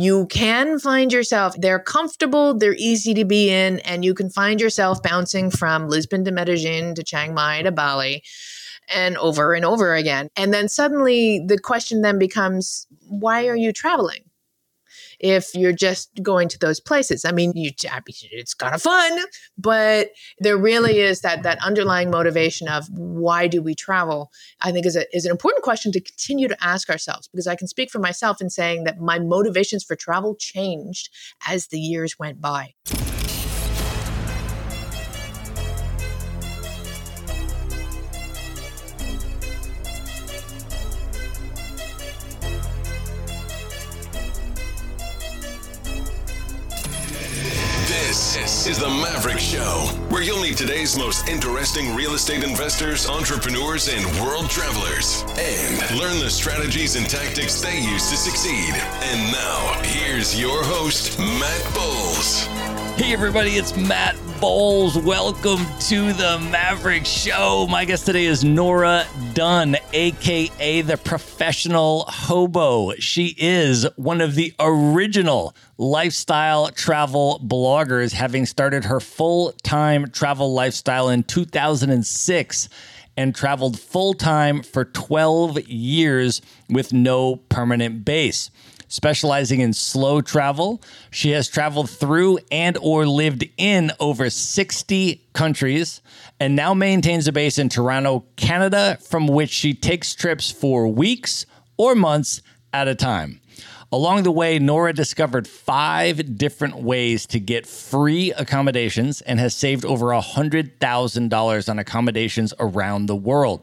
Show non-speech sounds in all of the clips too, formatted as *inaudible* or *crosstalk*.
You can find yourself, they're comfortable, they're easy to be in, and you can find yourself bouncing from Lisbon to Medellin to Chiang Mai to Bali and over and over again. And then suddenly the question then becomes why are you traveling? If you're just going to those places. I mean, you, it's kind of fun, but there really is that that underlying motivation of why do we travel? I think is a, is an important question to continue to ask ourselves because I can speak for myself in saying that my motivations for travel changed as the years went by. This is the Maverick Show, where you'll meet today's most interesting real estate investors, entrepreneurs, and world travelers, and learn the strategies and tactics they use to succeed. And now, here's your host, Matt Bowles. Hey, everybody, it's Matt Bowles. Welcome to the Maverick Show. My guest today is Nora Dunn, aka the professional hobo. She is one of the original lifestyle travel bloggers, having started her full time travel lifestyle in 2006 and traveled full time for 12 years with no permanent base specializing in slow travel. She has traveled through and or lived in over 60 countries and now maintains a base in Toronto, Canada, from which she takes trips for weeks or months at a time. Along the way, Nora discovered five different ways to get free accommodations and has saved over $100,000 on accommodations around the world.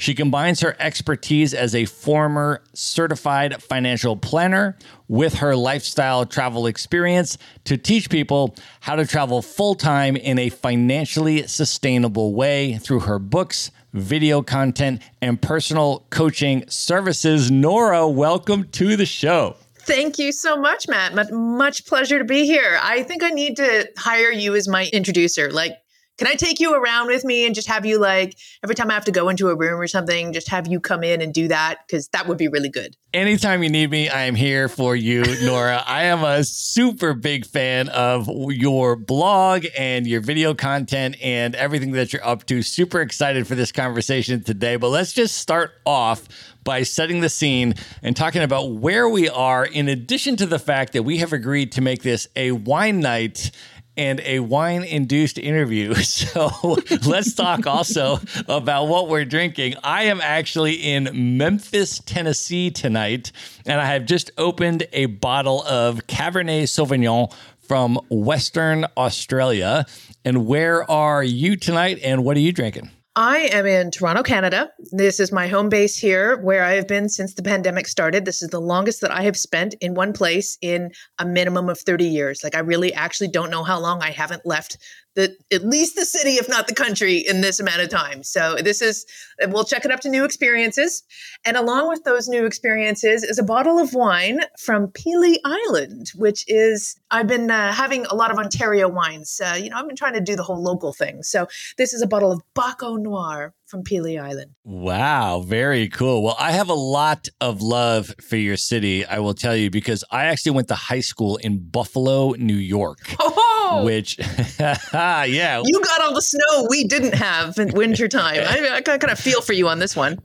She combines her expertise as a former certified financial planner with her lifestyle travel experience to teach people how to travel full time in a financially sustainable way through her books, video content, and personal coaching services. Nora, welcome to the show. Thank you so much, Matt. Much, much pleasure to be here. I think I need to hire you as my introducer. Like, can I take you around with me and just have you like every time I have to go into a room or something, just have you come in and do that? Because that would be really good. Anytime you need me, I am here for you, *laughs* Nora. I am a super big fan of your blog and your video content and everything that you're up to. Super excited for this conversation today. But let's just start off by setting the scene and talking about where we are, in addition to the fact that we have agreed to make this a wine night and a wine induced interview. *laughs* So let's talk also about what we're drinking. I am actually in Memphis, Tennessee tonight, and I have just opened a bottle of Cabernet Sauvignon from Western Australia. And where are you tonight, and what are you drinking? I am in Toronto, Canada. This is my home base here where I have been since the pandemic started. This is the longest that I have spent in one place in a minimum of 30 years. Like, I really actually don't know how long I haven't left the at least the city, if not the country, in this amount of time. So this is we'll check it up to new experiences, and along with those new experiences is a bottle of wine from Pelee Island, which is I've been uh, having a lot of Ontario wines. Uh, you know, I've been trying to do the whole local thing. So this is a bottle of Baco Noir from Pelee Island. Wow, very cool. Well, I have a lot of love for your city, I will tell you, because I actually went to high school in Buffalo, New York. *laughs* Oh, snow. Which, *laughs* yeah. You got all the snow we didn't have in wintertime. I, I kind of feel for you on this one.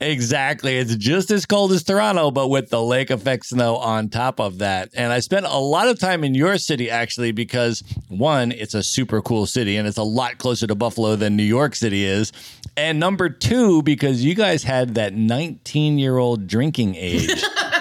Exactly. It's just as cold as Toronto, but with the lake effect snow on top of that. And I spent a lot of time in your city actually because one, it's a super cool city and it's a lot closer to Buffalo than New York City is. And number two, because you guys had that 19 year old drinking age. *laughs*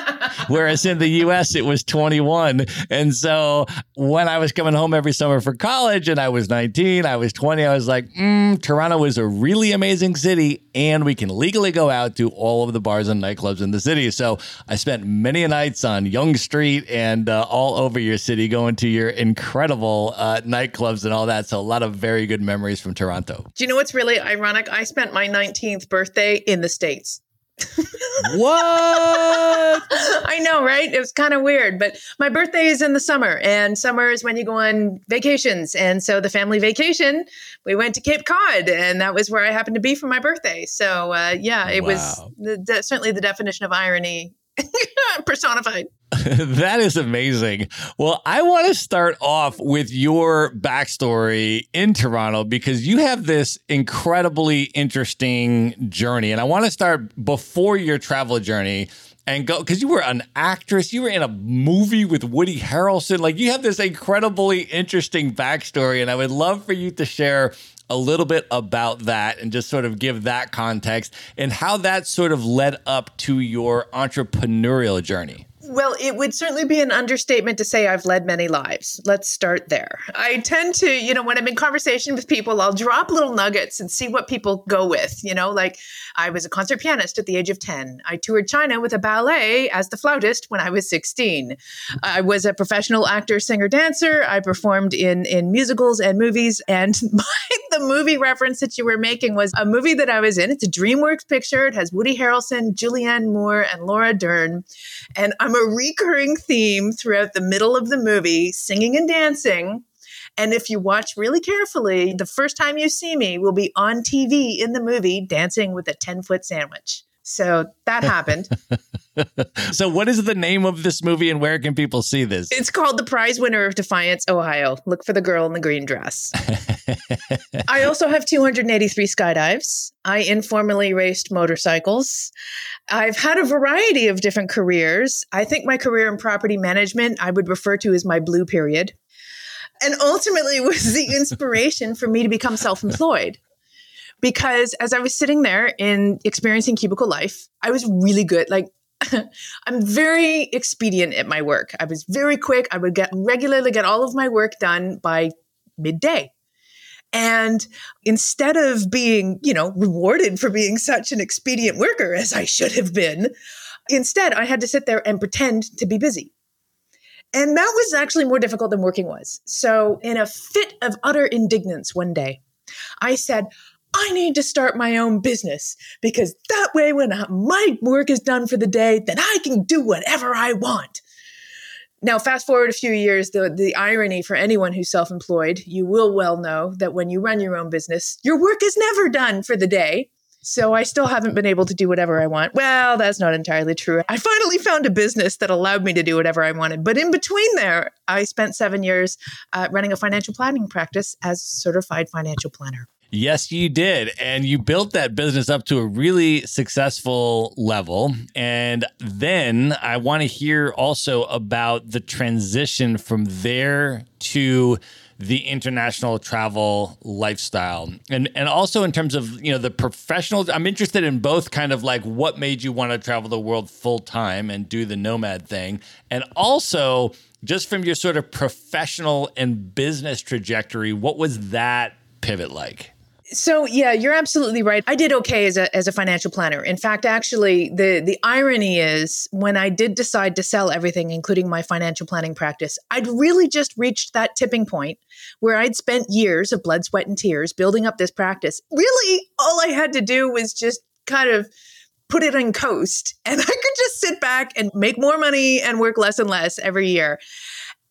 Whereas in the US, it was 21. And so when I was coming home every summer for college and I was 19, I was 20, I was like, mm, Toronto is a really amazing city and we can legally go out to all of the bars and nightclubs in the city. So I spent many nights on Yonge Street and uh, all over your city going to your incredible uh, nightclubs and all that. So a lot of very good memories from Toronto. Do you know what's really ironic? I spent my 19th birthday in the States what? *laughs* I know, right? It was kind of weird, but my birthday is in the summer, and summer is when you go on vacations. And so the family vacation, we went to Cape Cod, and that was where I happened to be for my birthday. So uh, yeah, it wow. was the, the, certainly the definition of irony *laughs* personified. *laughs* that is amazing. Well, I want to start off with your backstory in Toronto because you have this incredibly interesting journey. And I want to start before your travel journey and go because you were an actress, you were in a movie with Woody Harrelson. Like you have this incredibly interesting backstory, and I would love for you to share a little bit about that and just sort of give that context and how that sort of led up to your entrepreneurial journey. Well, it would certainly be an understatement to say I've led many lives. Let's start there. I tend to, you know, when I'm in conversation with people, I'll drop little nuggets and see what people go with. You know, like I was a concert pianist at the age of 10. I toured China with a ballet as the flautist when I was 16. I was a professional actor, singer, dancer. I performed in, in musicals and movies. And *laughs* my, the movie reference that you were making was a movie that I was in. It's a DreamWorks picture. It has Woody Harrelson, Julianne Moore, and Laura Dern. And I'm a recurring theme throughout the middle of the movie, singing and dancing. And if you watch really carefully, the first time you see me will be on TV in the movie dancing with a 10 foot sandwich. So that happened. *laughs* so, what is the name of this movie and where can people see this? It's called The Prize Winner of Defiance, Ohio. Look for the girl in the green dress. *laughs* I also have 283 skydives. I informally raced motorcycles. I've had a variety of different careers. I think my career in property management I would refer to as my blue period. And ultimately was the *laughs* inspiration for me to become self-employed because as I was sitting there in experiencing cubicle life, I was really good. Like, *laughs* I'm very expedient at my work. I was very quick. I would get regularly get all of my work done by midday. And instead of being, you know, rewarded for being such an expedient worker as I should have been, instead I had to sit there and pretend to be busy. And that was actually more difficult than working was. So, in a fit of utter indignance one day, I said, I need to start my own business because that way, when my work is done for the day, then I can do whatever I want. Now, fast forward a few years, the, the irony for anyone who's self employed, you will well know that when you run your own business, your work is never done for the day. So I still haven't been able to do whatever I want. Well, that's not entirely true. I finally found a business that allowed me to do whatever I wanted. But in between there, I spent seven years uh, running a financial planning practice as certified financial planner. Yes, you did. And you built that business up to a really successful level. And then I want to hear also about the transition from there to the international travel lifestyle and and also in terms of you know the professional i'm interested in both kind of like what made you want to travel the world full time and do the nomad thing and also just from your sort of professional and business trajectory what was that pivot like so yeah, you're absolutely right. I did okay as a as a financial planner. In fact, actually, the the irony is when I did decide to sell everything, including my financial planning practice, I'd really just reached that tipping point where I'd spent years of blood, sweat, and tears building up this practice. Really, all I had to do was just kind of put it on coast, *laughs* and I could just sit back and make more money and work less and less every year.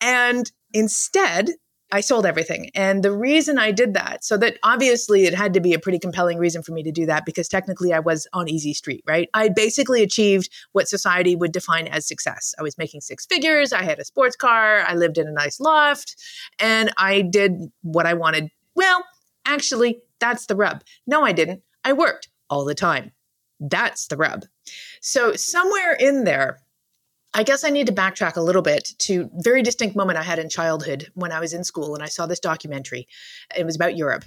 And instead, I sold everything. And the reason I did that, so that obviously it had to be a pretty compelling reason for me to do that because technically I was on easy street, right? I basically achieved what society would define as success. I was making six figures, I had a sports car, I lived in a nice loft, and I did what I wanted. Well, actually, that's the rub. No, I didn't. I worked all the time. That's the rub. So somewhere in there, I guess I need to backtrack a little bit to a very distinct moment I had in childhood when I was in school and I saw this documentary. It was about Europe.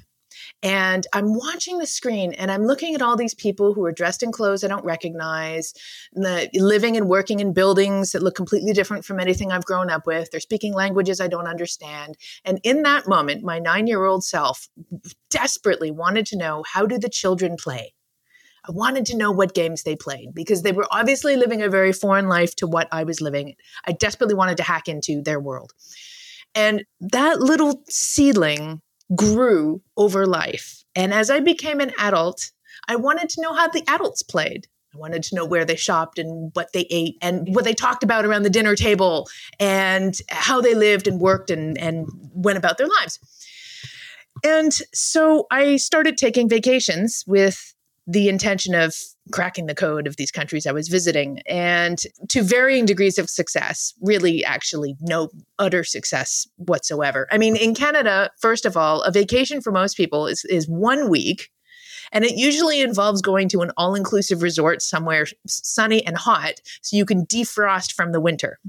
And I'm watching the screen and I'm looking at all these people who are dressed in clothes I don't recognize, living and working in buildings that look completely different from anything I've grown up with. They're speaking languages I don't understand. And in that moment, my nine year old self desperately wanted to know how do the children play? I wanted to know what games they played because they were obviously living a very foreign life to what I was living. I desperately wanted to hack into their world. And that little seedling grew over life. And as I became an adult, I wanted to know how the adults played. I wanted to know where they shopped and what they ate and what they talked about around the dinner table and how they lived and worked and, and went about their lives. And so I started taking vacations with the intention of cracking the code of these countries I was visiting. And to varying degrees of success, really, actually, no utter success whatsoever. I mean, in Canada, first of all, a vacation for most people is, is one week. And it usually involves going to an all inclusive resort somewhere sunny and hot so you can defrost from the winter.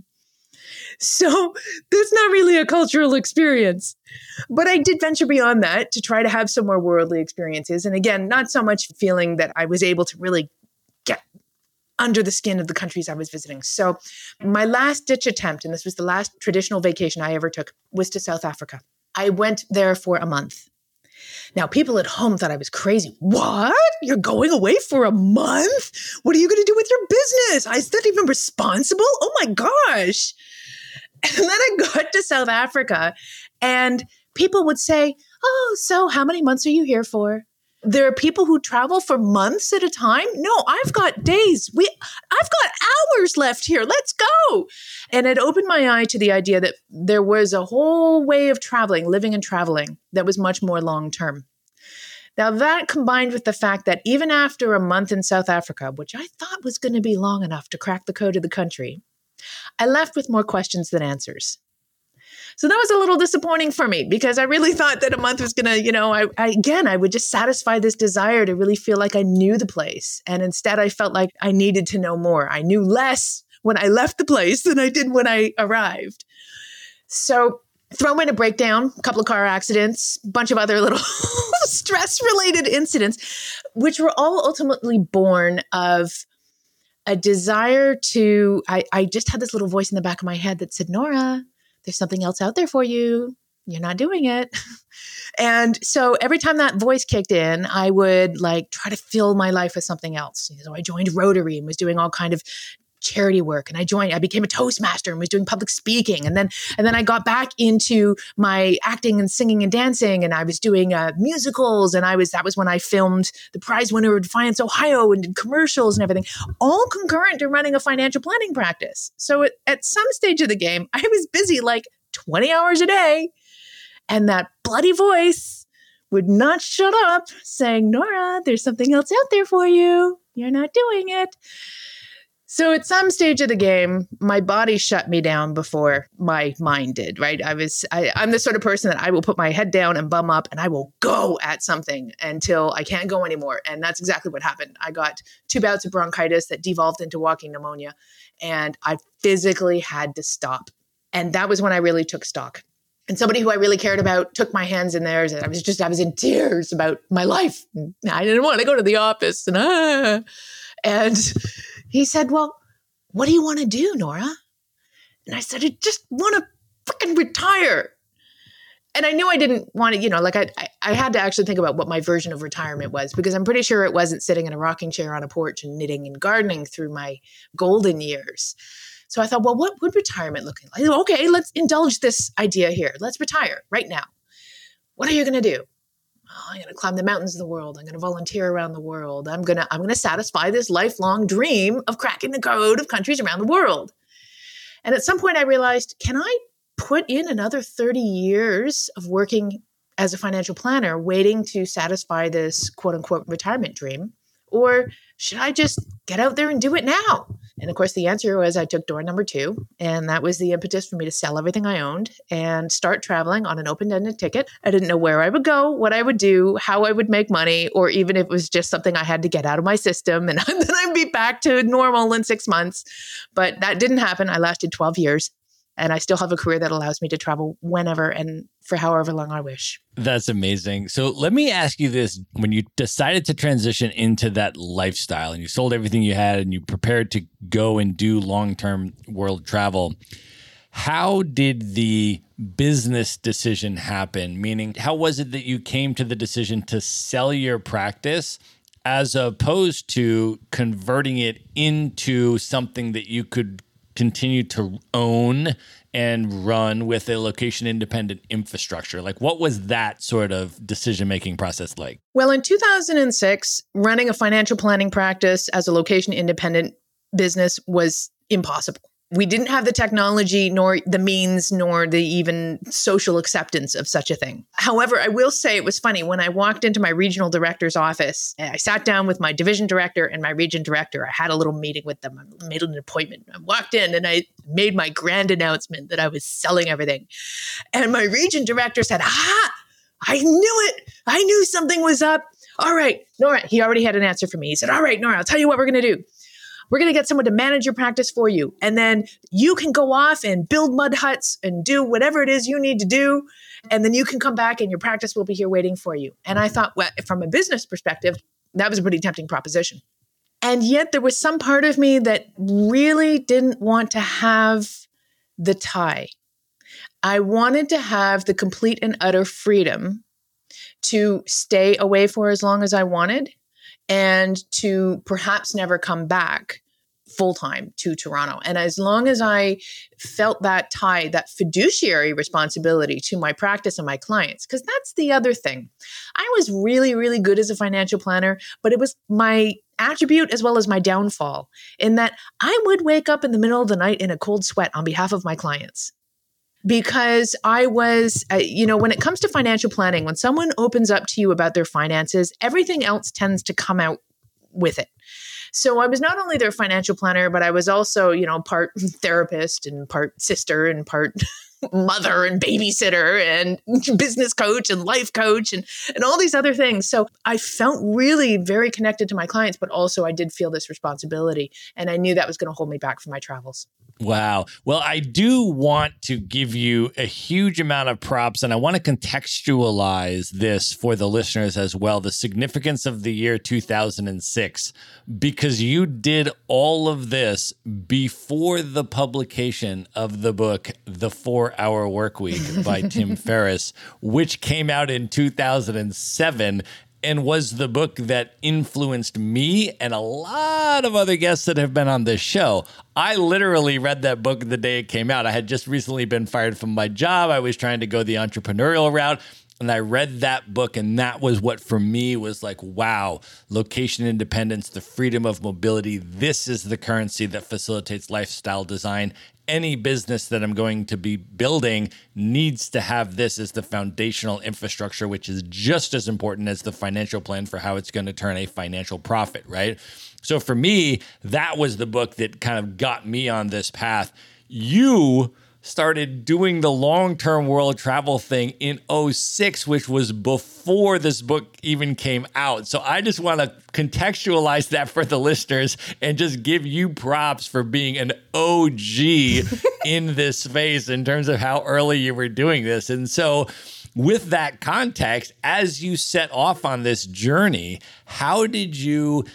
So that's not really a cultural experience. But I did venture beyond that to try to have some more worldly experiences. And again, not so much feeling that I was able to really get under the skin of the countries I was visiting. So my last ditch attempt, and this was the last traditional vacation I ever took, was to South Africa. I went there for a month. Now, people at home thought I was crazy. What? You're going away for a month? What are you going to do with your business? Is that even responsible? Oh my gosh. *laughs* And then I got *laughs* to South Africa and people would say, Oh, so how many months are you here for? There are people who travel for months at a time. No, I've got days. We I've got hours left here. Let's go. And it opened my eye to the idea that there was a whole way of traveling, living and traveling that was much more long term. Now, that combined with the fact that even after a month in South Africa, which I thought was going to be long enough to crack the code of the country, I left with more questions than answers. So that was a little disappointing for me because I really *laughs* thought that a month was going to, you know, I, I, again, I would just satisfy this desire to really feel like I knew the place. And instead, I felt like I needed to know more. I knew less when I left the place than I did when I arrived. So throw in a breakdown, a couple of car accidents, a bunch of other little *laughs* stress related incidents, which were all ultimately born of a desire to I, I just had this little voice in the back of my head that said nora there's something else out there for you. You're not doing it. *laughs* And so every time that voice kicked in i would like try to fill my life with something else. So i joined rotary and was doing all kind of charity work and I joined I became a toastmaster and was doing public speaking and then and then I got back into my acting and singing and dancing and I was doing uh, musicals and I was that was when I filmed the prize winner of Defiance Ohio and did commercials and everything all concurrent to running a financial planning practice. So at some stage of the game *laughs* I was busy like 20 hours a day and that bloody voice would not shut up saying Nora there's something else out there for you. You're not doing it so at some stage of the game, my body shut me down before my mind did, right? I was I, I'm the sort of person that I will put my head down and bum up and I will go at something until I can't go anymore. And that's exactly what happened. I got two bouts of bronchitis that devolved into walking pneumonia, and I physically had to stop. And that was when I really took stock. And somebody who I really cared about took my hands in theirs, and I was just I was in tears about my life. I didn't want to go to the office, and ah. and he said, Well, what do you want to do, Nora? And I said, I just want to freaking retire. And I knew I didn't want to, you know, like I, I had to actually think about what my version of retirement was because I'm pretty sure it wasn't sitting in a rocking chair on a porch and knitting and gardening through my golden years. So I thought, well, what would retirement look like? Oh, okay, let's indulge this idea here. Let's retire right now. What are you going to do? Oh, I'm going to climb the mountains of the world. I'm going to volunteer around the world. I'm going to I'm going to satisfy this lifelong dream of cracking the code of countries around the world. And at some point I realized, can I put in another 30 years of working as a financial planner, waiting to satisfy this quote unquote retirement dream? Or should I just get out there and do it now? And of course, the answer was I took door number two. And that was the impetus for me to sell everything I owned and start traveling on an open ended ticket. I didn't know where I would go, what I would do, how I would make money, or even if it was just something I had to get out of my system and *laughs* then I'd be back to normal in six months. But that didn't happen. I lasted 12 years and I still have a career that allows me to travel whenever and for however long I wish. That's amazing. So let me ask you this when you decided to transition into that lifestyle and you sold everything you had and you prepared to go and do long-term world travel, how did the business decision happen? Meaning, how was it that you came to the decision to sell your practice as opposed to converting it into something that you could continue to own and run with a location independent infrastructure? Like, what was that sort of decision making process like? Well, in 2006, running a financial planning practice as a location independent business was impossible we didn't have the technology nor the means nor the even social acceptance of such a thing. However, I will say it was funny when I walked into my regional director's office. I sat down with my division director and my region director. I had a little meeting with them. I made an appointment. I walked in and I made my grand announcement that I was selling everything. And my region director said, "Ah, I knew it. I knew something was up." All right, Nora, he already had an answer for me. He said, All right, Nora, I'll tell you what we're going to do. We're going to get someone to manage your practice for you. And then you can go off and build mud huts and do whatever it is you need to do. And then you can come back and your practice will be here waiting for you. And I thought, well, from a business perspective, that was a pretty tempting proposition. And yet there was some part of me that really didn't want to have the tie. I wanted to have the complete and utter freedom to stay away for as long as I wanted and to perhaps never come back full time to Toronto. And as long as I felt that tie, that fiduciary responsibility to my practice and my clients, because that's the other thing. I was really, really good as a financial planner, but it was my attribute as well as my downfall in that I would wake up in the middle of the night in a cold sweat on behalf of my clients because I was, uh, you know, when it comes to financial planning, when someone opens up to you about their finances, everything else tends to come out with it. So I was not only their financial planner, but I was also, you know, part *laughs* therapist and part sister and part *laughs* mother and babysitter and *laughs* business coach and life coach and, and all these other things. So I felt really very connected to my clients, but also I did feel this responsibility. And I knew that was going to hold me back from my travels. Wow. Well, I do want to give you a huge amount of props, and I want to contextualize this for the listeners as well the significance of the year 2006, because you did all of this before the publication of the book, The Four Hour Work Week by Tim *laughs* Ferriss, which came out in 2007 and was the book that influenced me and a lot of other guests that have been on this show. I literally read that book the day it came out. I had just recently been fired from my job. I was trying to go the entrepreneurial route. And I read that book, and that was what for me was like, wow, location independence, the freedom of mobility. This is the currency that facilitates lifestyle design any business that I'm going to be building needs to have this as the foundational infrastructure, which is just as important as the financial plan for how it's going to turn a financial profit, right? So for me, that was the book that kind of got me on this path. You started doing the long-term world travel thing in 06 which was before this book even came out. So i just want to contextualize that for the listeners and just give you props for being an og *laughs* in this space in terms of how early you were doing this. And so with that context as you set off on this journey how did you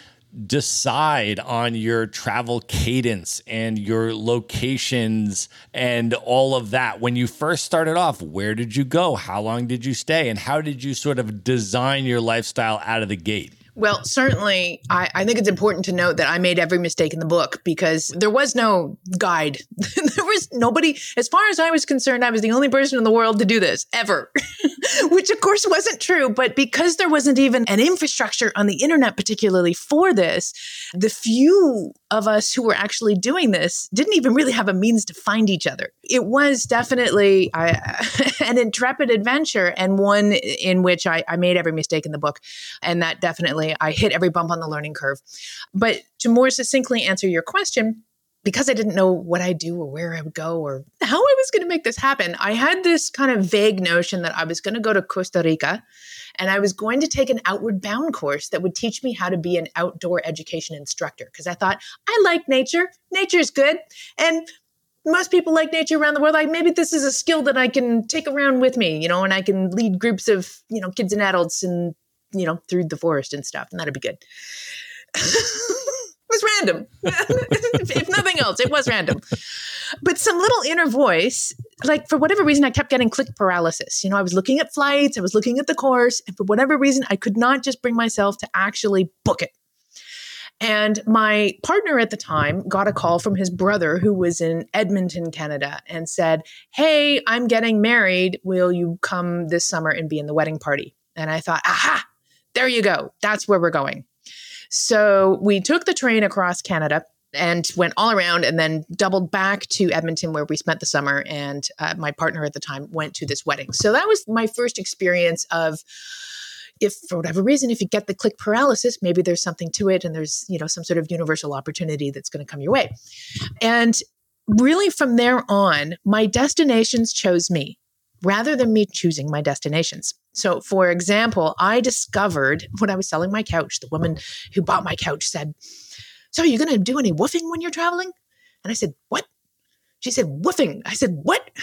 decide on your travel cadence and your locations and all of that. When you first started off where did you go? How long did you stay? And how did you sort of design your lifestyle out of the gate well, certainly, I, I, think it's important to note that I made every mistake in the book because there was no guide. *laughs* there was nobody, as far as I was concerned, I was the only person in the world to do this ever, *laughs* which of course wasn't true. But because there wasn't even an infrastructure on the internet, particularly for this, the few of us who were actually doing this didn't even really have a means to find each other. It was definitely I, *laughs* an intrepid adventure and one in which I, I made every mistake in the book. And that definitely, I hit every bump on the learning curve. But to more succinctly answer your question, because I didn't know what I'd do or where I would go or how I was going to make this happen, I had this kind of vague notion that I was going to go to Costa Rica and I was going to take an outward bound course that would teach me how to be an outdoor education instructor because I thought, I like nature. Nature's good. And most people like nature around the world. Like maybe this is a skill that I can take around with me, you know, and I can lead groups of, you know, kids and adults and, you know, through the forest and stuff. And that'd be good. *laughs* was random. *laughs* if nothing else, it was random. But some little inner voice, like for whatever reason, I kept getting click paralysis. You know, I was looking at flights, I was looking at the course, and for whatever reason, I could not just bring myself to actually book it. And my partner at the time got a call from his brother who was in Edmonton, Canada, and said, Hey, I'm getting married. Will you come this summer and be in the wedding party? And I thought, Aha, there you go. That's where we're going. So we took the train across Canada and went all around and then doubled back to Edmonton where we spent the summer. And uh, my partner at the time went to this wedding. So that was my first experience of if for whatever reason if you get the click paralysis maybe there's something to it and there's you know some sort of universal opportunity that's going to come your way and really from there on my destinations chose me rather than me choosing my destinations. So, for example, I discovered when I was selling my couch, the woman who bought my couch said, So, are you going to do any woofing when you're traveling? And I said, What? She said, Woofing. I said, What? *laughs*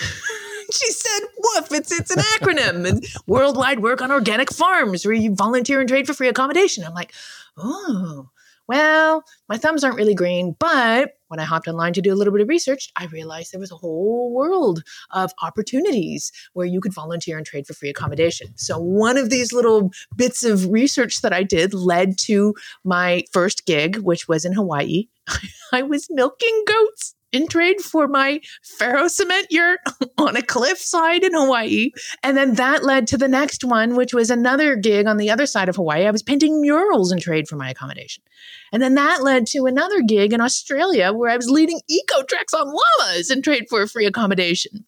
she said, Woof, it's, it's an acronym. and worldwide work on organic farms where you volunteer and trade for free accommodation. I'm like, Oh, well, my thumbs aren't really green, but when I hopped online to do a little bit of research, I realized there was a whole world of opportunities where you could volunteer and trade for free accommodation. So, one of these little bits of research that I did led to my first gig, which was in Hawaii. *laughs* I was milking goats in trade for my ferro cement yurt *laughs* on a cliffside in Hawaii. And then that led to the next one, which was another gig on the other side of Hawaii. I was painting murals in trade for my accommodation. And then that led to another gig in Australia where I was leading eco treks on llamas in trade for free accommodation.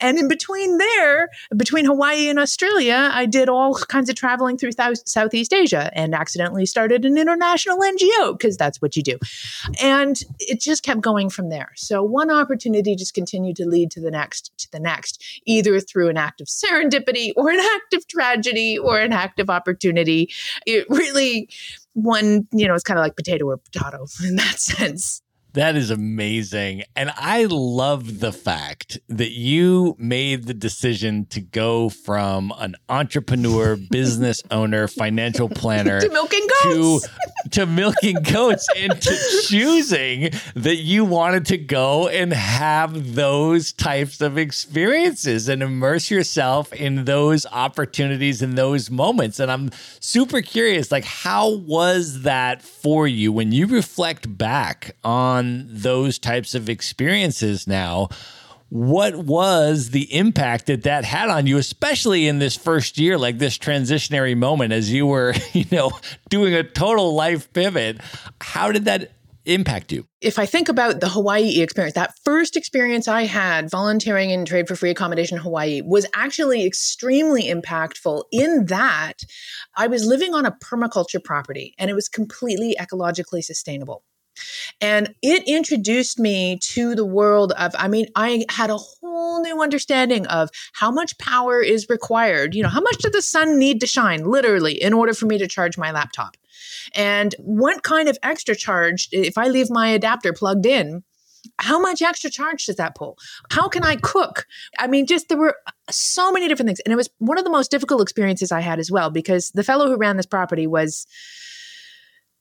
And in between there, between Hawaii and Australia, I did all kinds of traveling through th- Southeast Asia and accidentally started an international NGO because that's what you do. And it just kept going from there. So one opportunity just continued to lead to the next, to the next, either through an act of serendipity or an act of tragedy or an act of opportunity. It really one, you know, it's kind of like potato or potato *laughs* in that sense. That is amazing. And I love the fact that you made the decision to go from an entrepreneur, *laughs* business owner, financial planner to milking goats. To, to milking goats and to *laughs* choosing that you wanted to go and have those types of experiences and immerse yourself in those opportunities and those moments. And I'm super curious, like, how was that for you when you reflect back on? On those types of experiences now what was the impact that that had on you especially in this first year like this transitionary moment as you were *laughs* you know doing a total life pivot? How did that impact you? If i think about the hawaii experience that first experience i had volunteering in trade for free accommodation hawaii was actually extremely impactful in that i was living on a permaculture property and it was completely ecologically sustainable and it introduced me to the world of, I mean, I had a whole new understanding of how much power is required. You know, how much does the sun need to shine, literally, in order for me to charge my laptop? And what kind of extra charge, if I leave my adapter plugged in, how much extra charge does that pull? How can I cook? I mean, just there were so many different things. And it was one of the most difficult experiences I had as well, because the fellow who ran this property was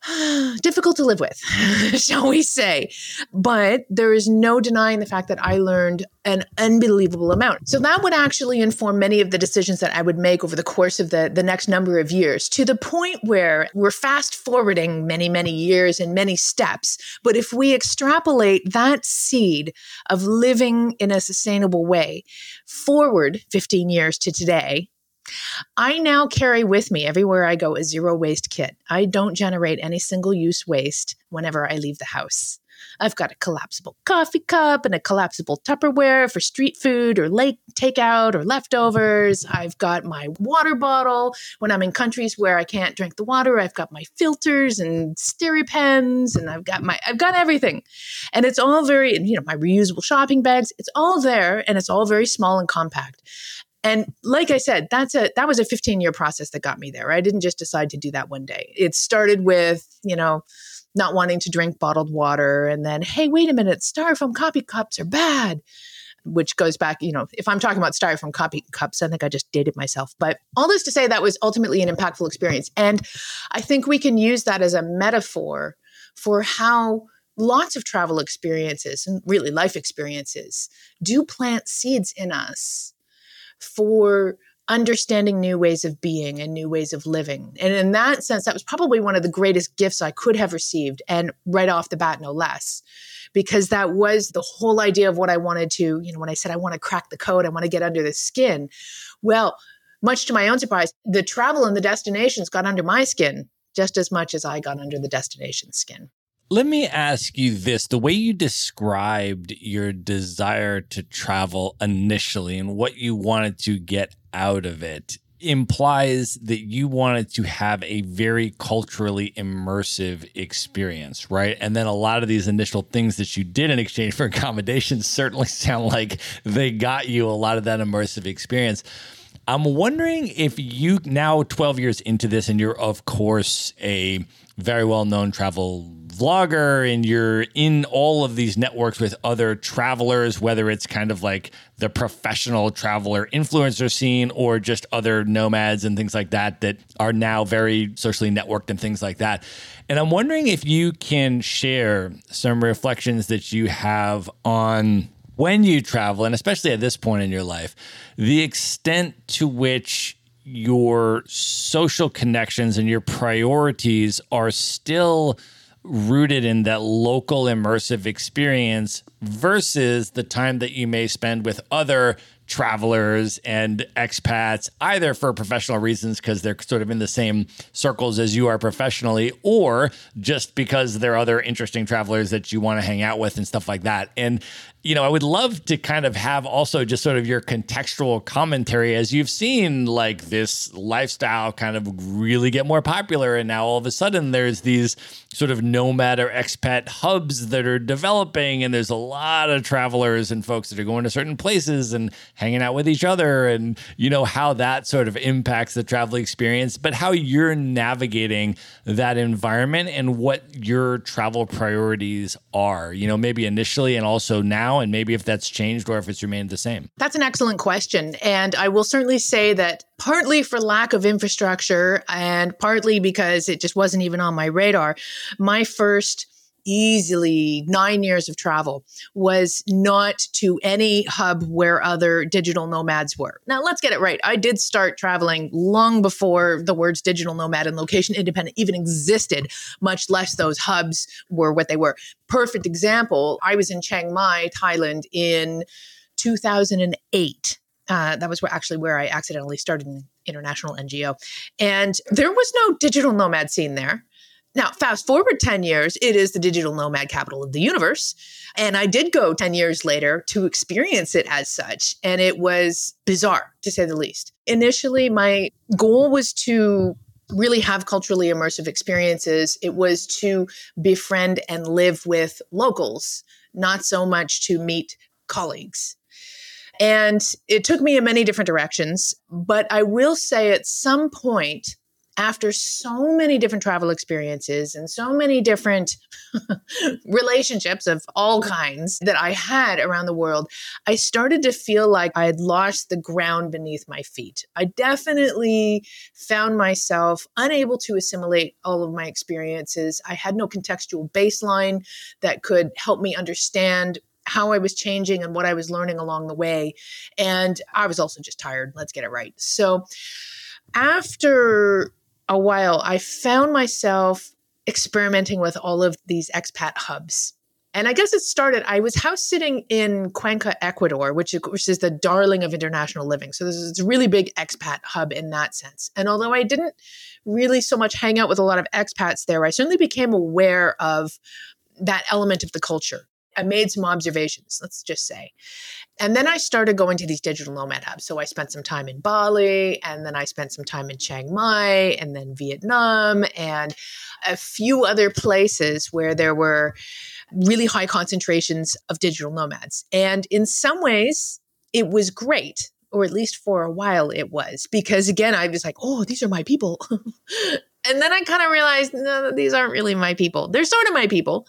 *sighs* difficult to live with, *laughs* shall we say. But there is no denying the fact that I learned an unbelievable amount. So that would actually inform many of the decisions that I would make over the course of the, the next number of years to the point where we're fast forwarding many, many years and many steps. But if we extrapolate that seed of living in a sustainable way forward 15 years to today, I now carry with me everywhere I go a zero waste kit. I don't generate any single use waste whenever I leave the house. I've got a collapsible coffee cup and a collapsible Tupperware for street food or late takeout or leftovers. I've got my water bottle when I'm in countries where I can't drink the water. I've got my filters and pens and I've got my I've got everything. And it's all very you know my reusable shopping bags. It's all there and it's all very small and compact. And like I said, that's a that was a 15 year process that got me there. I didn't just decide to do that one day. It started with, you know, not wanting to drink bottled water and then, hey, wait a minute, styrofoam coffee cups are bad. Which goes back, you know, if I'm talking about styrofoam coffee cups, I think I just dated myself. But all this to say that was ultimately an impactful experience. And I think we can use that as a metaphor for how lots of travel experiences and really life experiences do plant seeds in us for understanding new ways of being and new ways of living. And in that sense, that was probably one of the greatest gifts I could have received, and right off the bat, no less, because that was the whole idea of what I wanted to, you know, when I said I want to crack the code, I want to get under the skin. Well, much to my own surprise, the travel and the destinations got under my skin just as much as I got under the destination skin. Let me ask you this the way you described your desire to travel initially and what you wanted to get out of it implies that you wanted to have a very culturally immersive experience, right? And then a lot of these initial things that you did in exchange for *laughs* accommodations certainly sound like they got you a lot of that immersive experience. I'm wondering if you now 12 years into this and you're of course a very well known travel vlogger and you're in all of these networks with other travelers, whether it's kind of like the professional traveler influencer scene or just other nomads and things like that that are now very socially networked and things like that. And I'm wondering if you can share some reflections that you have on when you travel, and especially at this point in your life, the extent to which your social connections and your priorities are still rooted in that local immersive experience versus the time that you may spend with other travelers and expats, either for professional reasons because they're sort of in the same circles as you are professionally, or just because there are other interesting travelers that you want to hang out with and stuff like that. And you know, I would love to kind of have also just sort of your contextual commentary as you've seen like this lifestyle kind of really get more popular. And now all of a sudden there's these sort of nomad or expat hubs that are developing. And there's a lot of travelers and folks that are going to certain places and hanging out with each other. And, you know, how that sort of impacts the travel experience, but how you're navigating that environment and what your travel priorities are, you know, maybe initially and also now now and maybe if that's changed or if it's remained the same? That's an excellent question. And I will certainly say that partly for lack of infrastructure and partly because it just wasn't even on my radar, my first easily nine years of travel was not to any hub where other digital nomads were. Now, let's get it right. I did start traveling long before the words digital nomad and location independent even existed, much less those hubs were what they were. Perfect example I was in Chiang Mai, Thailand in 2008. Uh, that was where, actually where I accidentally started an international NGO. And there was no digital nomad scene there. Now, fast forward 10 years, it is the digital nomad capital of the universe. And I did go 10 years later to experience it as such. And it was bizarre, to say the least. Initially, my goal was to really have culturally immersive experiences. It was to befriend and live with locals, not so much to meet colleagues. And it took me in many different directions. But I will say at some point, after so many different travel experiences and so many different *laughs* relationships of all kinds that I had around the world, I started to feel like I had lost the ground beneath my feet. I definitely found myself unable to assimilate all of my experiences. I had no contextual baseline that could help me understand how I was changing and what I was learning along the way. And I was also just tired. Let's get it right. So, after a while, I found myself experimenting with all of these expat hubs. And I guess it started, I was house sitting in Cuenca, Ecuador, which, which is the darling of international living. So this is a really big expat hub in that sense. And although I didn't really so much hang out with a lot of expats there, I certainly became aware of that element of the culture. I made some observations, let's just say. And then I started going to these digital nomad hubs. So I spent some time in Bali, and then I spent some time in Chiang Mai, and then Vietnam, and a few other places where there were really high concentrations of digital nomads. And in some ways, it was great or at least for a while it was because again i was like oh these are my people *laughs* and then i kind of realized no these aren't really my people. They're sort of my people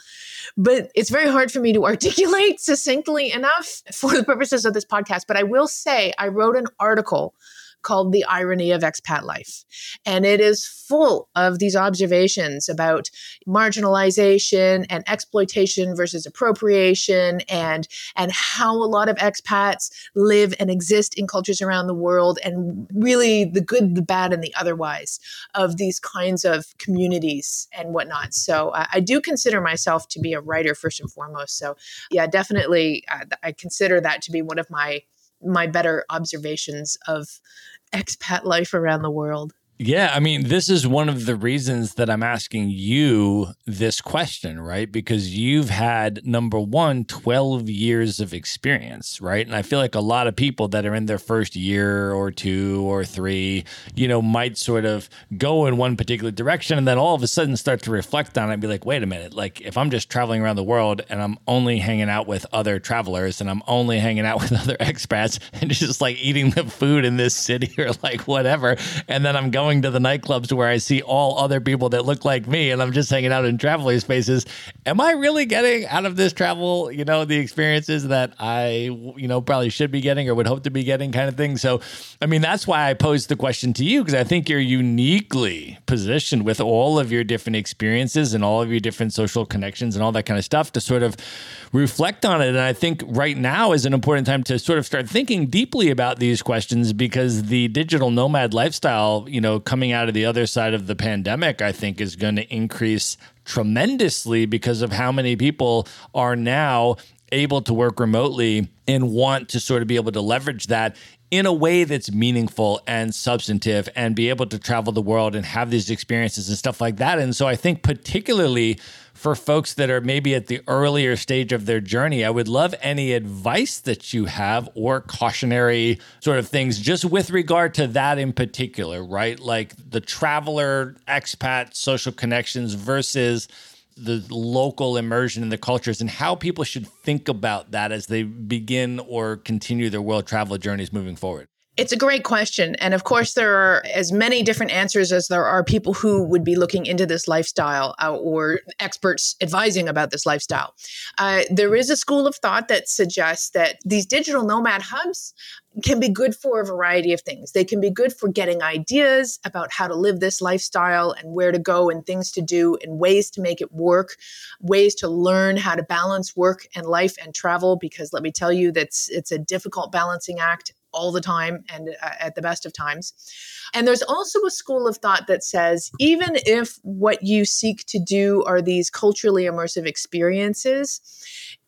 but it's very hard for me to *laughs* articulate succinctly enough for the purposes of this podcast. But i will say i wrote an article called The Irony of Expat Life. And it is full of these observations about marginalization and exploitation versus appropriation and, and how a lot of expats live and exist in cultures around the world and really the good, the bad, and the otherwise of these kinds of communities and whatnot. So uh, I do consider myself to be a writer first and foremost. So yeah, definitely uh, I consider that to be one of my my better observations of expat life around the world. Yeah, I mean, this is one of the reasons that I'm asking you this question, right? Because you've had number one, 12 years of experience, right? And I feel like a lot of people that are in their first year or two or three, you know, might sort of go in one particular direction and then all of a sudden start to reflect on it and be like, wait a minute, like if I'm just traveling around the world and I'm only hanging out with other travelers and I'm only hanging out *laughs* with other expats and just like eating the food in this city *laughs* or like whatever, and then I'm going going to the nightclubs where I see all other people that look like me and I'm just hanging out in traveler spaces. Am I really getting out of this travel, you know, the experiences that I, you know, probably should be getting or would hope to be getting kind of thing? So, I mean, that's why I posed the question to you because I think you're uniquely positioned with all of your different experiences and all of your different social connections and all that kind of stuff to sort of reflect on it. And I think right now is an important time to sort of start thinking deeply about these questions because the digital nomad lifestyle, you know, coming out of the other side of the pandemic, I think is going to increase tremendously because of how many people are now able to work remotely and want to sort of be able to leverage that in a way that's meaningful and substantive and be able to travel the world and have these experiences and stuff like that. And so I think, particularly for folks that are maybe at the earlier stage of their journey, I would love any advice that you have or cautionary sort of things just with regard to that in particular, right? Like the traveler, expat, social connections versus the local immersion in the cultures and how people should think about that as they begin or continue their world travel journeys moving forward. It's a great question. And of course, there are as many different answers as there are people who would be looking into this lifestyle uh, or experts advising about this lifestyle. Uh, there is a school of thought that suggests that these digital nomad hubs can be good for a variety of things. They can be good for getting ideas about how to live this lifestyle and where to go and things to do and ways to make it work, ways to learn how to balance work and life and travel. Because let me tell you, that's it's a difficult balancing act all the time and uh, at the best of times. And there's also a school of thought that says even if what you seek to do are these culturally immersive experiences,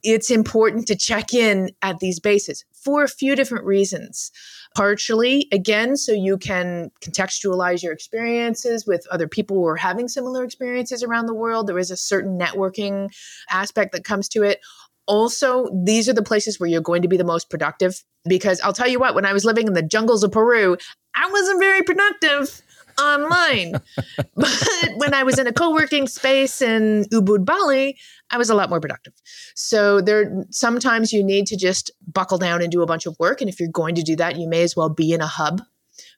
it's important to check in at these bases for a few different reasons. Partially, again, so you can contextualize your experiences with other people who are having similar experiences around the world. There is a certain networking aspect that comes to it also these are the places where you're going to be the most productive because I'll tell you what when I was living in the jungles of Peru I wasn't very productive online. *laughs* But when I was in a co-working space in Ubud Bali I was a lot more productive. So there sometimes you need to just buckle down and do a bunch of work. And if you're going to do that you may as well be in a hub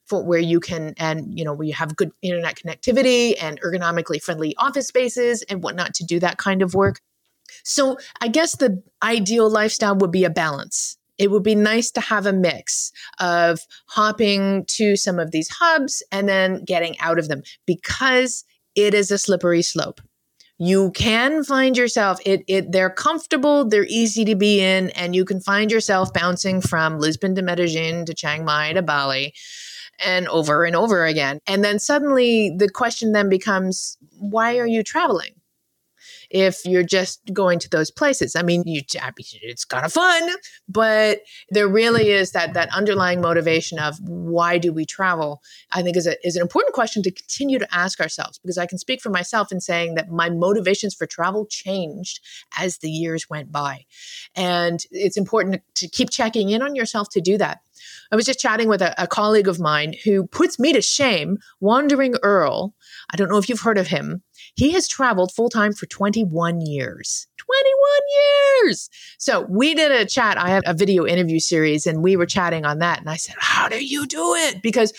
for where you can and you know where you have good internet connectivity and ergonomically friendly office spaces and whatnot to do that kind of work so I guess the ideal lifestyle would be a balance. It would be nice to have a mix of hopping to some of these hubs and then getting out of them because it is a slippery slope. You can find yourself it it they're comfortable, they're easy to be in and you can find yourself bouncing from Lisbon to Medellin to Chiang Mai to Bali and over and over again. And then suddenly the question then becomes why are you traveling? If you're just going to those places. I mean, you it's kind of fun, but there really is that that underlying motivation of why do we travel? I think is a, is an important question to continue to ask ourselves because I can speak for myself in saying that my motivations for travel changed as the years went by, and it's important to keep checking in on yourself to do that. I was just chatting with a, a colleague of mine who puts me to shame, Wandering Earl. I don't know if you've heard of him. He has traveled full time for 21 years. 21 years. So we did a chat. I have a video interview series and we were chatting on that. And I said, How do you do it? Because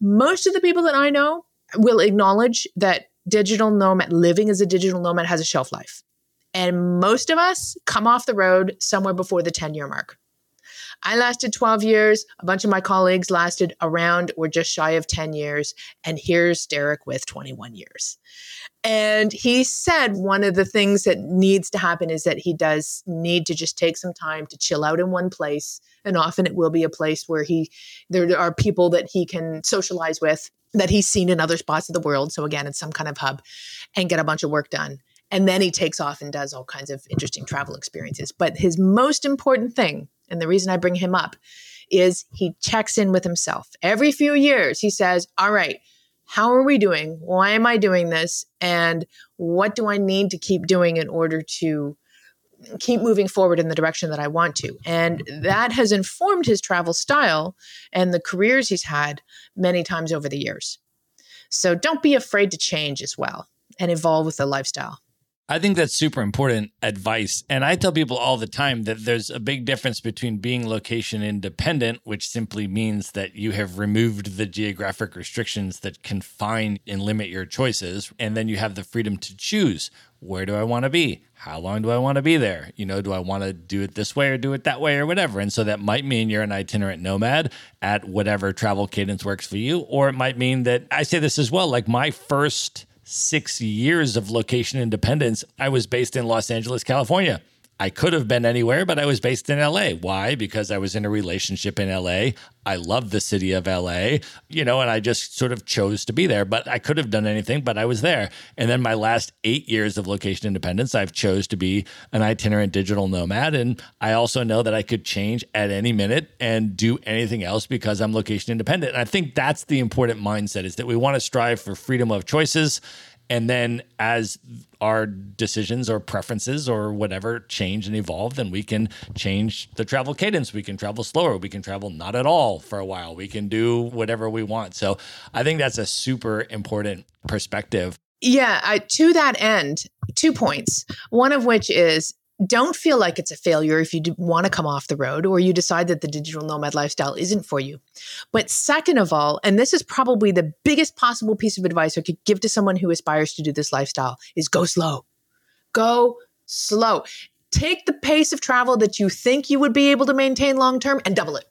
most of the people that I know will acknowledge that digital nomad, living as a digital nomad, has a shelf life. And most of us come off the road somewhere before the 10 year mark. I lasted 12 years. A bunch of my colleagues lasted around or just shy of 10 years. And here's Derek with 21 years. And he said one of the things that needs to happen is that he does need to just take some time to chill out in one place. And often it will be a place where he, there are people that he can socialize with that he's seen in other spots of the world. So again, it's some kind of hub and get a bunch of work done. And then he takes off and does all kinds of interesting travel experiences. But his most important thing and the reason I bring him up is he checks in with himself. Every few years, he says, All right, how are we doing? Why am I doing this? And what do I need to keep doing in order to keep moving forward in the direction that I want to? And that has informed his travel style and the careers he's had many times over the years. So don't be afraid to change as well and evolve with the lifestyle. I think that's super important advice. And I tell people all the time that there's a big difference between being location independent, which simply means that you have removed the geographic restrictions that confine and limit your choices. And then you have the freedom to choose where do I want to be? How long do I want to be there? You know, do I want to do it this way or do it that way or whatever? And so that might mean you're an itinerant nomad at whatever travel cadence works for you. Or it might mean that I say this as well like my first six years of location independence, I was based in Los Angeles, California. I could have been anywhere, but I was based in LA. Why? Because I was in a relationship in LA. I love the city of LA, you know, and I just sort of chose to be there. But I could have done anything, but I was there. And then my last eight years of location independence, I've chose to be an itinerant digital nomad. And I also know that I could change at any minute and do anything else because I'm location independent. And I think that's the important mindset is that we want to strive for freedom of choices and then as our decisions or preferences or whatever change and evolve, then we can change the travel cadence. We can travel slower. We can travel not at all for a while. We can do whatever we want. So I think that's a super important perspective. Yeah, I, to that end, two points. One of which is don't feel like it's a failure if you want to come off the road or you decide that the digital nomad lifestyle isn't for you. But second of all, and this is probably the biggest possible piece of advice I could give to someone who aspires to do this lifestyle is go slow. Go slow. Take the pace of travel that you think you would be able to maintain long term and double it.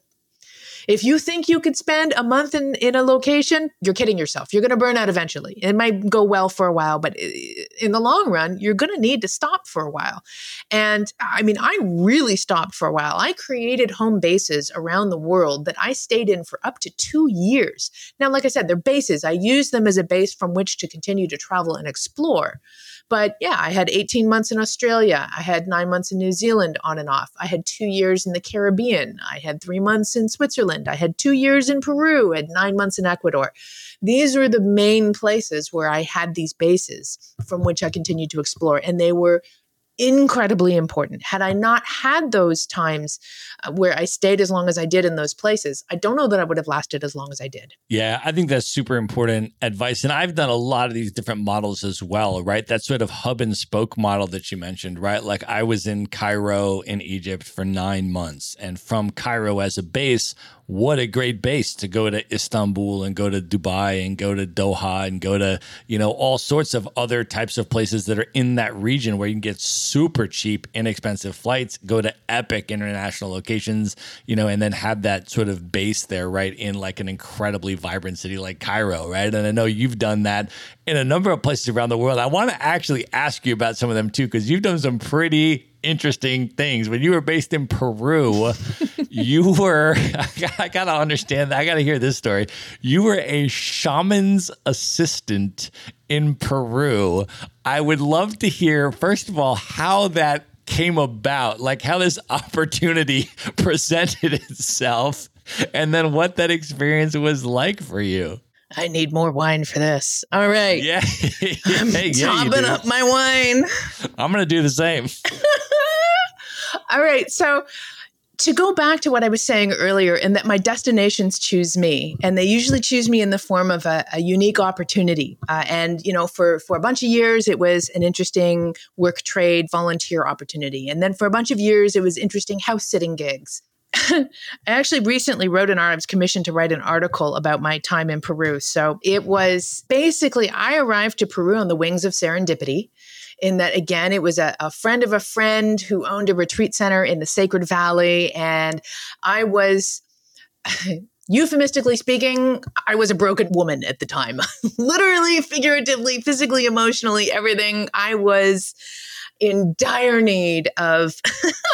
If you think you could spend a month in, in a location, you're kidding yourself. You're going to burn out eventually. It might go well for a while, but in the long run, you're going to need to stop for a while. And I mean, I really stopped for a while. I created home bases around the world that I stayed in for up to two years. Now, like I said, they're bases. I use them as a base from which to continue to travel and explore. But yeah, I had 18 months in Australia. I had nine months in New Zealand on and off. I had two years in the Caribbean. I had three months in Switzerland. I had two years in Peru. I had nine months in Ecuador. These were the main places where I had these bases from which I continued to explore. And they were incredibly important. Had I not had those times uh, where I stayed as long as I did in those places, I don't know that I would have lasted as long as I did. Yeah, I think that's super important advice. And I've done a lot of these different models as well, right? That sort of hub and spoke model that you mentioned, right? Like I was in Cairo in Egypt for nine months. And from Cairo as a base, what a great base to go to Istanbul and go to Dubai and go to Doha and go to, you know, all sorts of other types of places that are in that region where you can get super cheap, inexpensive flights, go to epic international locations, you know, and then have that sort of base there, right, in like an incredibly vibrant city like Cairo, right? And I know you've done that in a number of places around the world. I want to actually ask you about some of them too, because you've done some pretty interesting things. When you were based in Peru, *laughs* you were, I got to understand that. I got to hear this story. You were a shaman's assistant in Peru. I would love to hear, first of all, how that came about, like how this *laughs* opportunity presented itself, and then what that experience was like for you. I need more wine for this. All right. Yeah. *laughs* I'm yeah, topping up my wine. I'm going to do the same. *laughs* All right. So, to go back to what I was saying earlier, in that my destinations choose me, and they usually choose me in the form of a, a unique opportunity. Uh, and you know, for for a bunch of years, it was an interesting work trade volunteer opportunity, and then for a bunch of years, it was interesting house sitting gigs. *laughs* I actually recently wrote an article. I was commissioned to write an article about my time in Peru. So it was basically I arrived to Peru on the wings of serendipity in that again it was a, a, friend of a friend who owned a retreat center in the sacred valley and i was *sighs* euphemistically speaking i was a broken woman at the time *laughs* literally figuratively physically emotionally everything i was in dire need of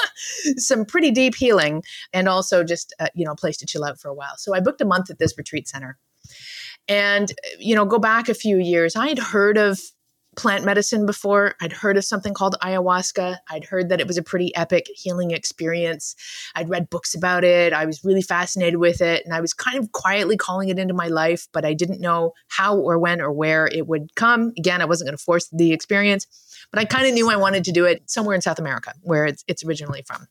*laughs* some pretty deep healing and also just uh, you know a place to chill out for a while so i booked a month at this retreat center and you know go back a few years i had heard of plant medicine before. I'd heard of something called ayahuasca. I'd heard that it was a pretty epic healing experience. I'd read books about it. I was really fascinated with it. And I was kind of quietly calling it into my life, but I didn't know how or when or where it would come. Again, I wasn't going to force the experience, but I kind of knew I wanted to do it somewhere in South America, where it's, it's originally from.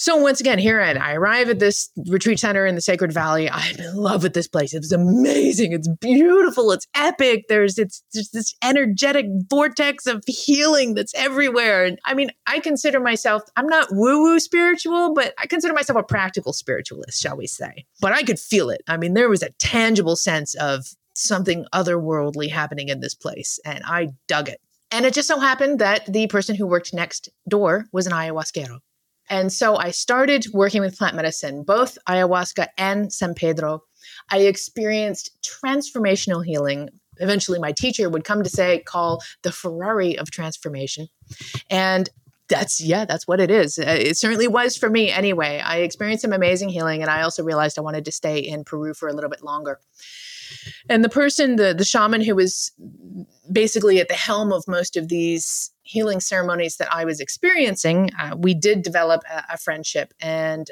So once again, here I, I arrive at this retreat center in the Sacred Valley. I'm in love with this place. It's amazing. It's beautiful. It's epic. There's it's just this energetic vortex of healing that's everywhere. And I mean, I consider myself I'm not woo woo spiritual, but I consider myself a practical spiritualist, shall we say? But I could feel it. I mean, there was a tangible sense of something otherworldly happening in this place, and I dug it. And it just so happened that the person who worked next door was an ayahuasquero. And so I started working with plant medicine, both ayahuasca and San Pedro. I experienced transformational healing. Eventually, my teacher would come to say, call the Ferrari of transformation. And that's, yeah, that's what it is. Uh, it certainly was for me anyway. I experienced some amazing healing, and I also realized I wanted to stay in Peru for a little bit longer. And the person, the, the shaman who was basically at the helm of most of these healing ceremonies that I was experiencing, uh, we did develop a, a, friendship. And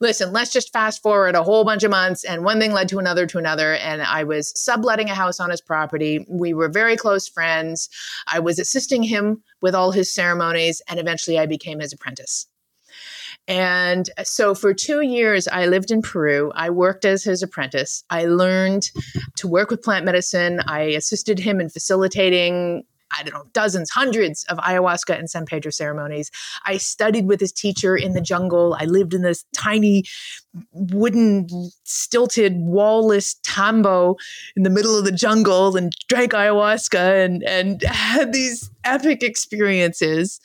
listen, let's just fast forward a whole bunch of months, and one thing led to another to another. And I was subletting a house on his property. We were very close friends. I was assisting him with all his ceremonies, and eventually I became his apprentice. And so for two years, I lived in Peru. I worked as his apprentice. I learned to work with plant medicine. I assisted him in facilitating I don't know, dozens, hundreds of ayahuasca and San Pedro ceremonies. I studied with his teacher in the jungle. I lived in this tiny wooden, stilted, wallless tambo in the middle of the jungle and drank ayahuasca and, and *laughs* had these epic experiences.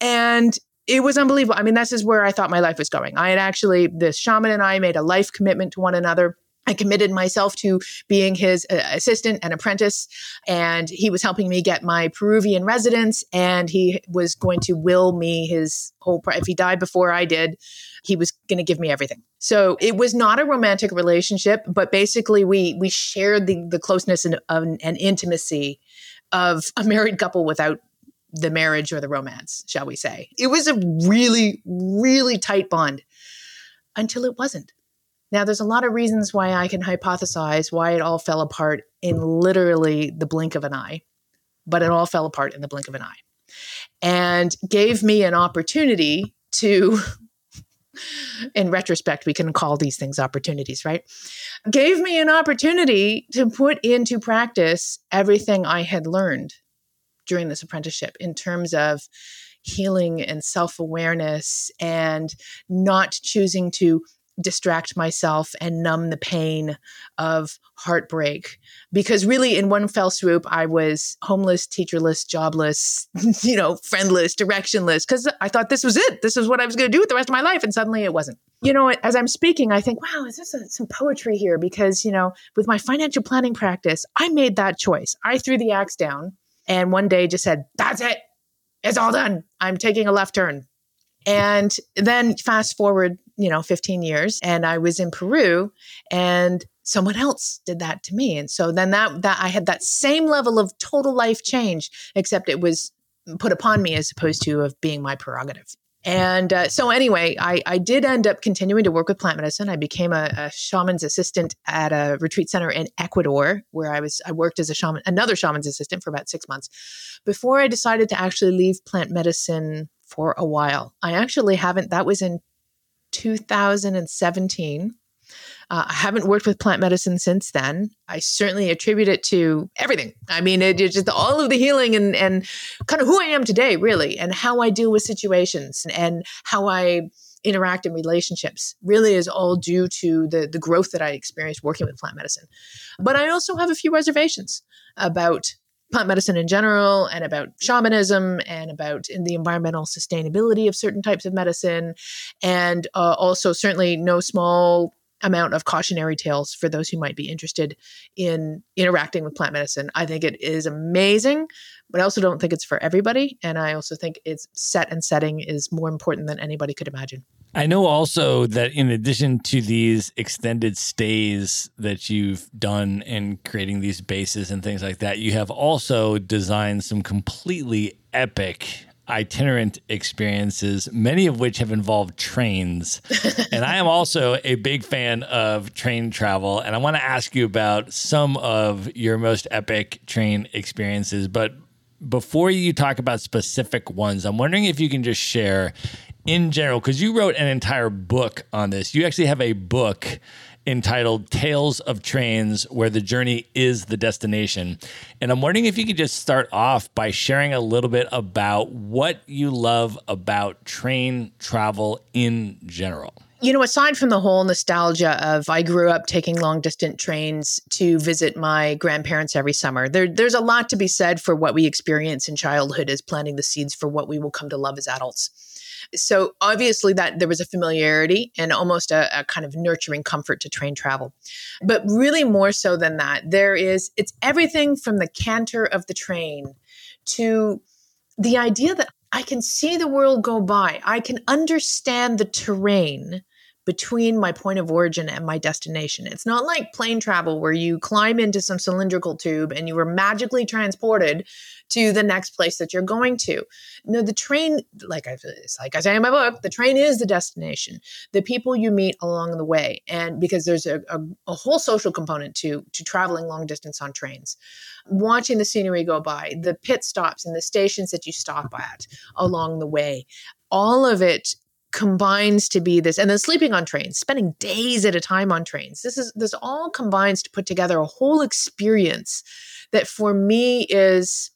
And it was unbelievable. I mean, this is where I thought my life was going. I had actually, this shaman and I made a life commitment to one another. I committed myself to being his uh, assistant and apprentice, and he was helping me get my Peruvian residence. And he was going to will me his whole. If he died before I did, he was going to give me everything. So it was not a romantic relationship, but basically we we shared the the closeness and, and intimacy of a married couple without the marriage or the romance, shall we say. It was a really, really tight bond until it wasn't. Now, there's a lot of reasons why I can hypothesize why it all fell apart in literally the blink of an eye, but it all fell apart in the blink of an eye and gave me an opportunity to. in retrospect, we can call these things opportunities, right? Gave me an opportunity to put into practice everything I had learned during this apprenticeship in terms of healing and self awareness and not choosing to distract myself and numb the pain of heartbreak. Because really in one fell swoop i was homeless teacherless jobless *laughs* you know friendless directionless because i thought this was it. This is what i was going to do with the rest of my life and suddenly it wasn't. You know as i'm speaking i think wow is this a, some poetry here? Because you know with my financial planning practice i made that choice. I threw the axe down and one day just said, That's it. it's all done. I'm taking a left turn. And then fast forward, you know, 15 years, and I was in Peru, and someone else did that to me. And so then that that I had that same level of total life change, except it was put upon me as opposed to of being my prerogative. And uh, so, anyway, I, I did end up continuing to work with plant medicine. I became a, a, shaman's assistant at a retreat center in Ecuador, where I was I worked as a shaman, another shaman's assistant for about six months, before I decided to actually leave plant medicine for a while. I actually haven't. That was in 2017. Uh, I haven't worked with plant medicine since then. I certainly attribute it to everything. I mean, it, it's just all of the healing and and kind of who I am today, really, and how I deal with situations and how I interact in relationships really is all due to the the growth that I experienced working with plant medicine. But I also have a few reservations about plant medicine in general and about shamanism and about the environmental sustainability of certain types of medicine and uh, also certainly no small amount of cautionary tales for those who might be interested in interacting with plant medicine. I think it is amazing, but I also don't think it's for everybody. And I also think its set and setting is more important than anybody could imagine. I know also that in addition to these extended stays that you've done in creating these bases and things like that, you have also designed some completely epic itinerant experiences, many of which have involved trains. *laughs* and I am also a big fan of train travel. And I want to ask you about some of your most epic train experiences. But before you talk about specific ones, I'm wondering if you can just share in general, because you wrote an entire book on this. You actually have a book entitled Tales of Trains, where the journey is the destination. And I'm wondering if you could just start off by sharing a little bit about what you love about train travel in general. You know, aside from the whole nostalgia of I grew up taking long distance trains to visit my grandparents every summer, there, there's a lot to be said for what we experience in childhood as planting the seeds for what we will come to love as adults. So obviously that there was a familiarity and almost a, a, kind of nurturing comfort to train travel. But really more so than that, there is it's everything from the canter of the train to the idea that I can see the world go by. I can understand the terrain between my point of origin and my destination. It's not like plane travel where you climb into some cylindrical tube and you are magically transported to the next place that you're going to. No, the train, like I like I say in my book, the train is the destination. The people you meet along the way, and because there's a, a, a whole social component to to traveling long distance on trains, watching the scenery go by, the pit stops and the stations that you stop at along the way, all of it combines to be this and then sleeping on trains spending days at a time on trains this is this all combines to put together a whole experience that for me is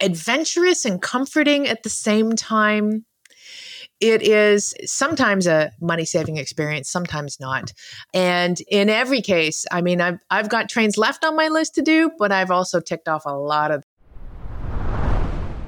adventurous and comforting at the same time. It is sometimes a money saving experience, sometimes not. And in every case, I mean, I've, I've got trains left on my list to do, but I've also ticked off a lot of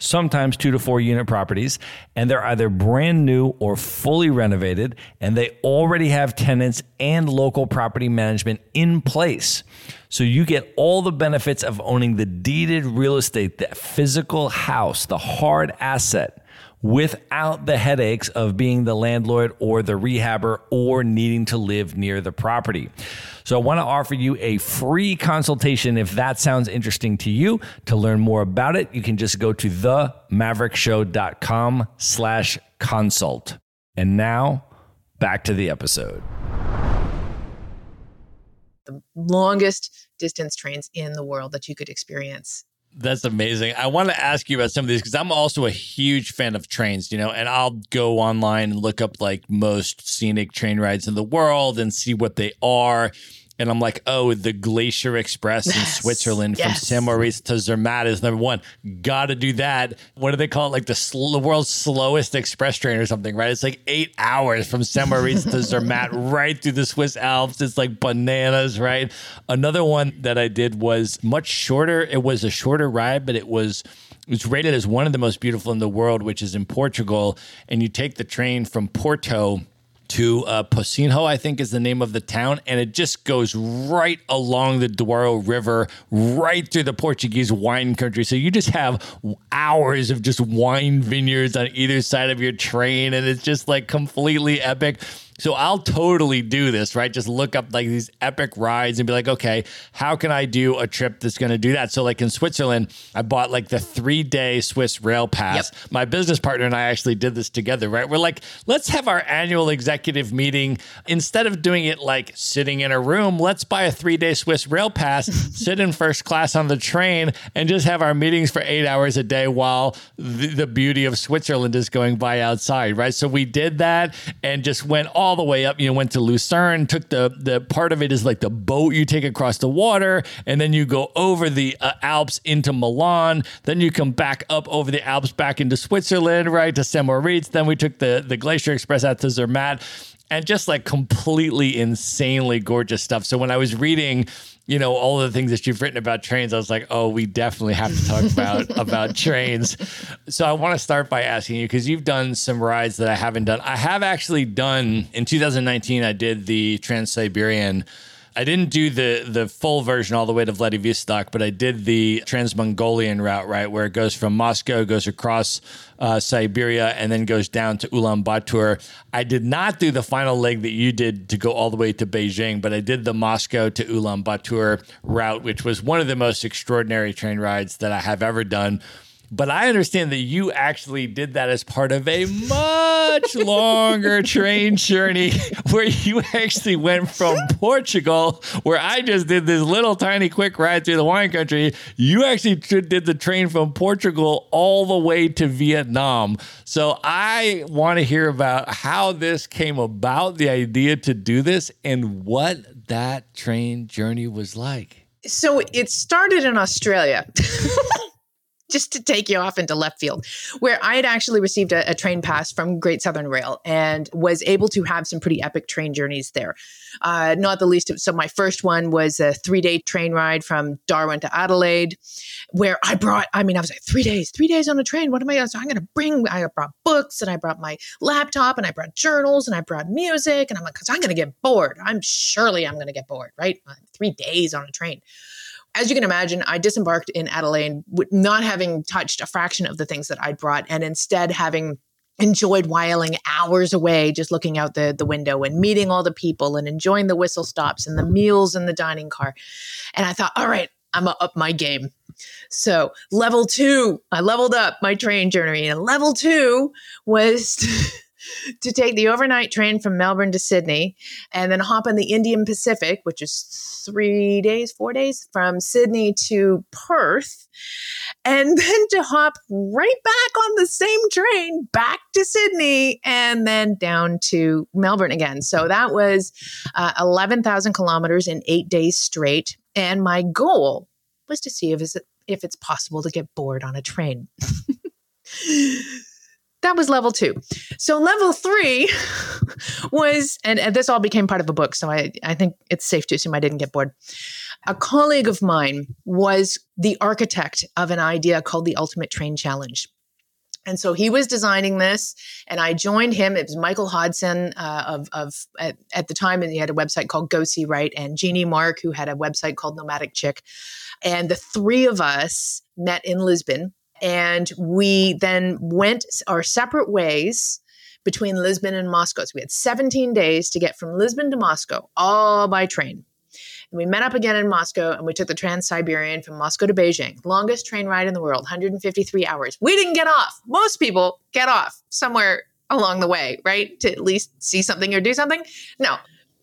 sometimes two to four unit properties, and they're either brand new or fully renovated, and they already have tenants and local property management in place. So you get all the benefits of owning the deeded real estate, the physical house, the hard asset without the headaches of being the landlord or the rehabber or needing to live near the property. So I want to offer you a free consultation if that sounds interesting to you. To learn more about it, you can just go to themaverickshow.com slash consult. And now back to the episode. The longest distance trains in the world that you could experience that's amazing. I want to ask you about some of these because I'm also a huge fan of trains, you know, and I'll go online and look up like most scenic train rides in the world and see what they are. And I'm like, oh, the Glacier Express in Yes, Switzerland from yes. St. Moritz to Zermatt is number one. Got to do that. What do they call it? Like the, sl- the world's slowest express train or something, right? It's like eight hours from St. Moritz to Zermatt, *laughs* right through the Swiss Alps. It's like bananas, right? Another one that I did was much shorter. It was a shorter ride, but it was it's rated as one of the most beautiful in the world, which is in Portugal. And you take the train from Porto to uh, Pocinho, I think is the name of the town, and it just goes right along the Douro River, right through the Portuguese wine country. So you just have hours of just wine vineyards on either side of your train, and it's just like completely epic. So I'll totally do this, right? Just look up like these epic rides and be like, okay, how can I do a trip that's going to do that? So, like in Switzerland, I bought like the three day Swiss Rail Pass. My business partner and I actually did this together, right? We're like, let's have our annual executive meeting. Instead of doing it like sitting in a room, let's buy a three day Swiss Rail Pass, *laughs* sit in first class on the train, and just have our meetings for eight hours a day while the, the beauty of Switzerland is going by outside, right? So we did that and just went all the way up. You know, went to Lucerne, took the the part of it is like the boat you take across the water, and then you go over the uh, Alps into Milan. Then you come back up over the Alps back into Switzerland, right to Moritz. Then we took the the Glacier Express out to Zermatt and just like completely insanely gorgeous stuff. So when I was reading, you know, all the things that you've written about trains, I was like, oh, we definitely have to talk about *laughs* about trains. So I want to start by asking you because you've done some rides that I haven't done. I have actually done in 2019. I did the Trans Siberian. I didn't do the the full version all the way to Vladivostok, but I did the Trans Mongolian route, right, where it goes from Moscow, goes across uh, Siberia, and then goes down to Ulaanbaatar. I did not do the final leg that you did to go all the way to Beijing, but I did the Moscow to Ulaanbaatar route, which was one of the most extraordinary train rides that I have ever done. But I understand that you actually did that as part of a much *laughs* longer train journey where you actually went from Portugal, where I just did this little tiny quick ride through the wine country. You actually did the train from Portugal all the way to Vietnam. So I want to hear about how this came about, the idea to do this, and what that train journey was like. So it started in Australia. *laughs* Just to take you off into left field, where I had actually received a, a train pass from Great Southern Rail and was able to have some pretty epic train journeys there. Uh, not the least of so my first one was a three day train ride from Darwin to Adelaide, where I brought. I mean, I was like three days, three days on a train. What am I? So I'm going to bring. I brought books and I brought my laptop and I brought journals and I brought music and I'm like, because I'm going to get bored. I'm surely I'm going to get bored, right? Uh, Three days on a train as you can imagine, I disembarked in Adelaide, not having touched a fraction of the things that I'd brought, and instead having enjoyed whiling hours away just looking out the, the window and meeting all the people and enjoying the whistle stops and the meals in the dining car. And I thought, all right, I'm gonna up my game. So level two, I leveled up my train journey. And level two was *laughs* to take the overnight train from Melbourne to Sydney and then hop on the Indian Pacific, which is three days, four days from Sydney to Perth, and *laughs* then to hop right back on the same train back to Sydney and then down to Melbourne again. So that was uh, 11,000 kilometers in eight days straight. And my goal was to see if if it's possible to get bored on a train. *laughs* that was level two. So level three *laughs* was, and, and this all became part of a book. So I, I think it's safe to assume I didn't get bored. A colleague of mine was the architect of an idea called the Ultimate Train Challenge. And so he was designing this, and I joined him. It was Michael Hodson uh, of, of at, at the time, and he had a website called Go See Write, and Jeannie Mark, who had a website called Nomadic Chick. And the three of us met in Lisbon and we then went our separate ways between Lisbon and Moscow. So we had 17 days to get from Lisbon to Moscow, all by train. And we met up again in Moscow and we took the Trans Siberian from Moscow to Beijing. Longest train ride in the world, 153 hours. We didn't get off. Most people get off somewhere along the way, right? To at least see something or do something. No.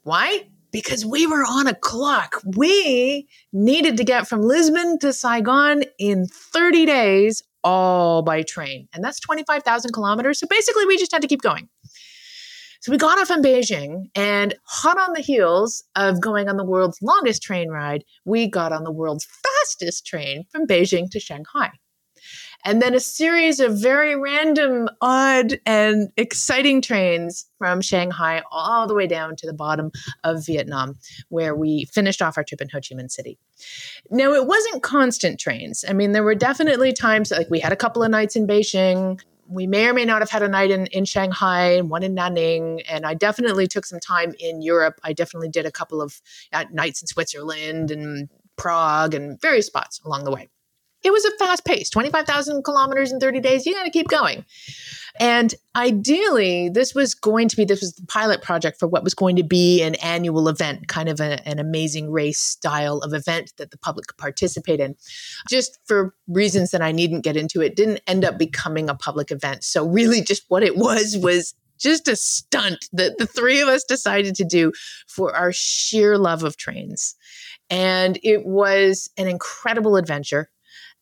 Why? Because we were on a clock. We needed to get from Lisbon to Saigon in 30 days, all by train. And that's 25,000 kilometers. So basically, we just had to keep going. So we got off in Beijing and hot on the heels of going on the world's longest train ride, we got on the world's fastest train from Beijing to Shanghai. And then a series of very random, odd, and exciting trains from Shanghai all the way down to the bottom of Vietnam, where we finished off our trip in Ho Chi Minh City. Now, it wasn't constant trains. I mean, there were definitely times like we had a couple of nights in Beijing we may or may not have had a night in, in Shanghai and one in Nanning. And I definitely took some time in Europe. I definitely did a couple of uh, nights in Switzerland and Prague and various spots along the way it was a fast pace 25,000 kilometers in 30 days. You got to keep going. And ideally, this was going to be this was the pilot project for what was going to be an annual event, kind of a, an amazing race style of event that the public could participate in. Just for reasons that I needn't get into, it didn't end up becoming a public event. So, really, just what it was was just a stunt that the three of us decided to do for our sheer love of trains. And it was an incredible adventure.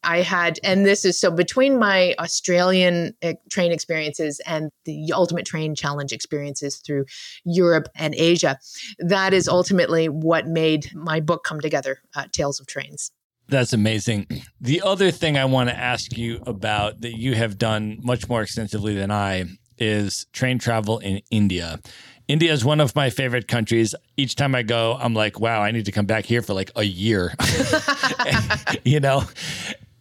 I had, and this is so between my Australian uh, train experiences and the Ultimate Train Challenge experiences through Europe and Asia, that is ultimately what made my book come together, uh, Tales of Trains. That's amazing. *clears throat* The other thing I want to ask you about that you have done much more extensively than I is train travel in India. India is one of my favorite countries. Each time I go, I'm like, wow, I need to come back here for like a year. *laughs* *laughs* you know?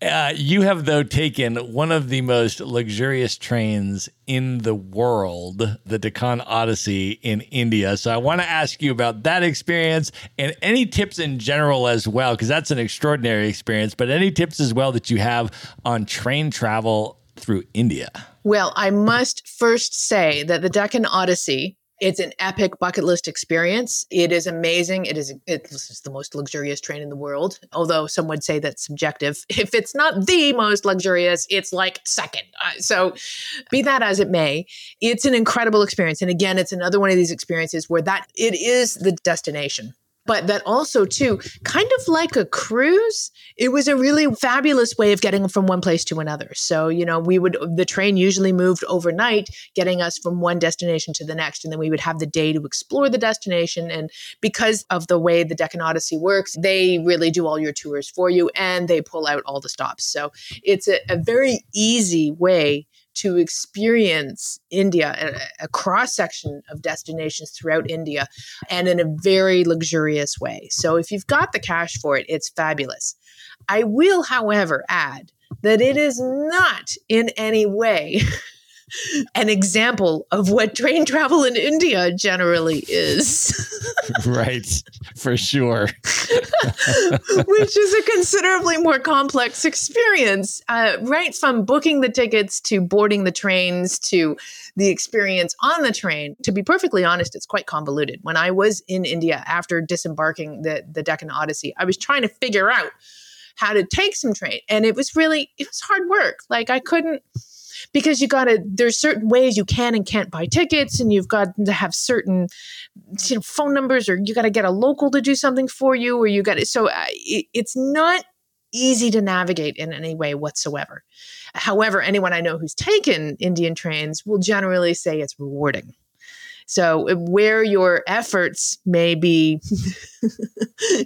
Uh, you have, though, taken one of the most luxurious trains in the world, the Deccan Odyssey in India. So I want to ask you about that experience and any tips in general as well, because that's an extraordinary experience, but any tips as well that you have on train travel through India? Well, I must first say that the Deccan Odyssey it's an epic bucket list experience. It is amazing. It is it's the most luxurious train in the world. Although some would say that's subjective. *laughs* If it's not the most luxurious, it's like second. Uh, so, be that as it may, it's an incredible experience. And again, it's another one of these experiences where that it is the destination but that also too kind of like a cruise it was a really fabulous way of getting from one place to another. So you know we would the train usually moved overnight getting us from one destination to the next and then we would have the day to explore the destination. And because of the way the deccan odyssey works they really do all your tours for you and they pull out all the stops. So it's a, a very easy way to experience India, a, cross section of destinations throughout India, and in a very luxurious way. So if you've got the cash for it, it's fabulous. I will, however, add that it is not in any way *laughs* an example of what train travel in India generally is. *laughs* right, for sure. *laughs* Which is a considerably more complex experience, uh, right from booking the tickets to boarding the trains to the experience on the train. To be perfectly honest, it's quite convoluted. When I was in India after disembarking the, the Deccan Odyssey, I was trying to figure out how to take some train. And it was really, it was hard work. Like I couldn't because you got to there's certain ways you can and can't buy tickets and you've got to have certain you know, phone numbers or you got to get a local to do something for you or you got to so uh, it, it's not easy to navigate in any way whatsoever. However anyone i know who's taken indian trains will generally say it's rewarding so where your efforts may be, *laughs*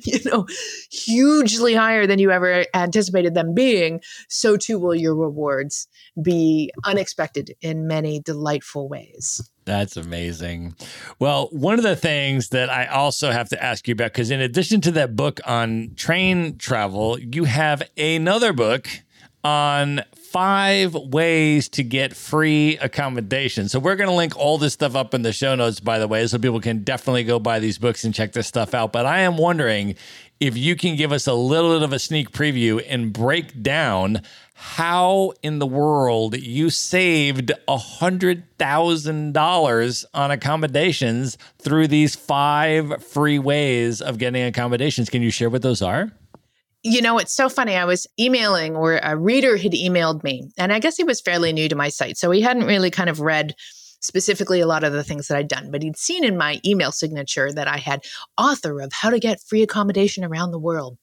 you know, hugely higher than you ever anticipated them being, so too will your rewards be unexpected in many delightful ways. That's amazing. Well, one of the things that I also have to ask you about, because in addition to that book on train travel, you have another book on five ways to get free accommodation. So we're going to link all this stuff up in the show notes, by the way, so people can definitely go buy these books and check this stuff out. But I am wondering if you can give us a little bit of a sneak preview and break down how in the world you saved a hundred thousand dollars on accommodations through these five free ways of getting accommodations. Can you share what those are? You know, it's so funny. I was emailing, or a reader had emailed me, and I guess he was fairly new to my site. So he hadn't really kind of read specifically a lot of the things that I'd done, but he'd seen in my email signature that I had author of How to Get Free Accommodation Around the World.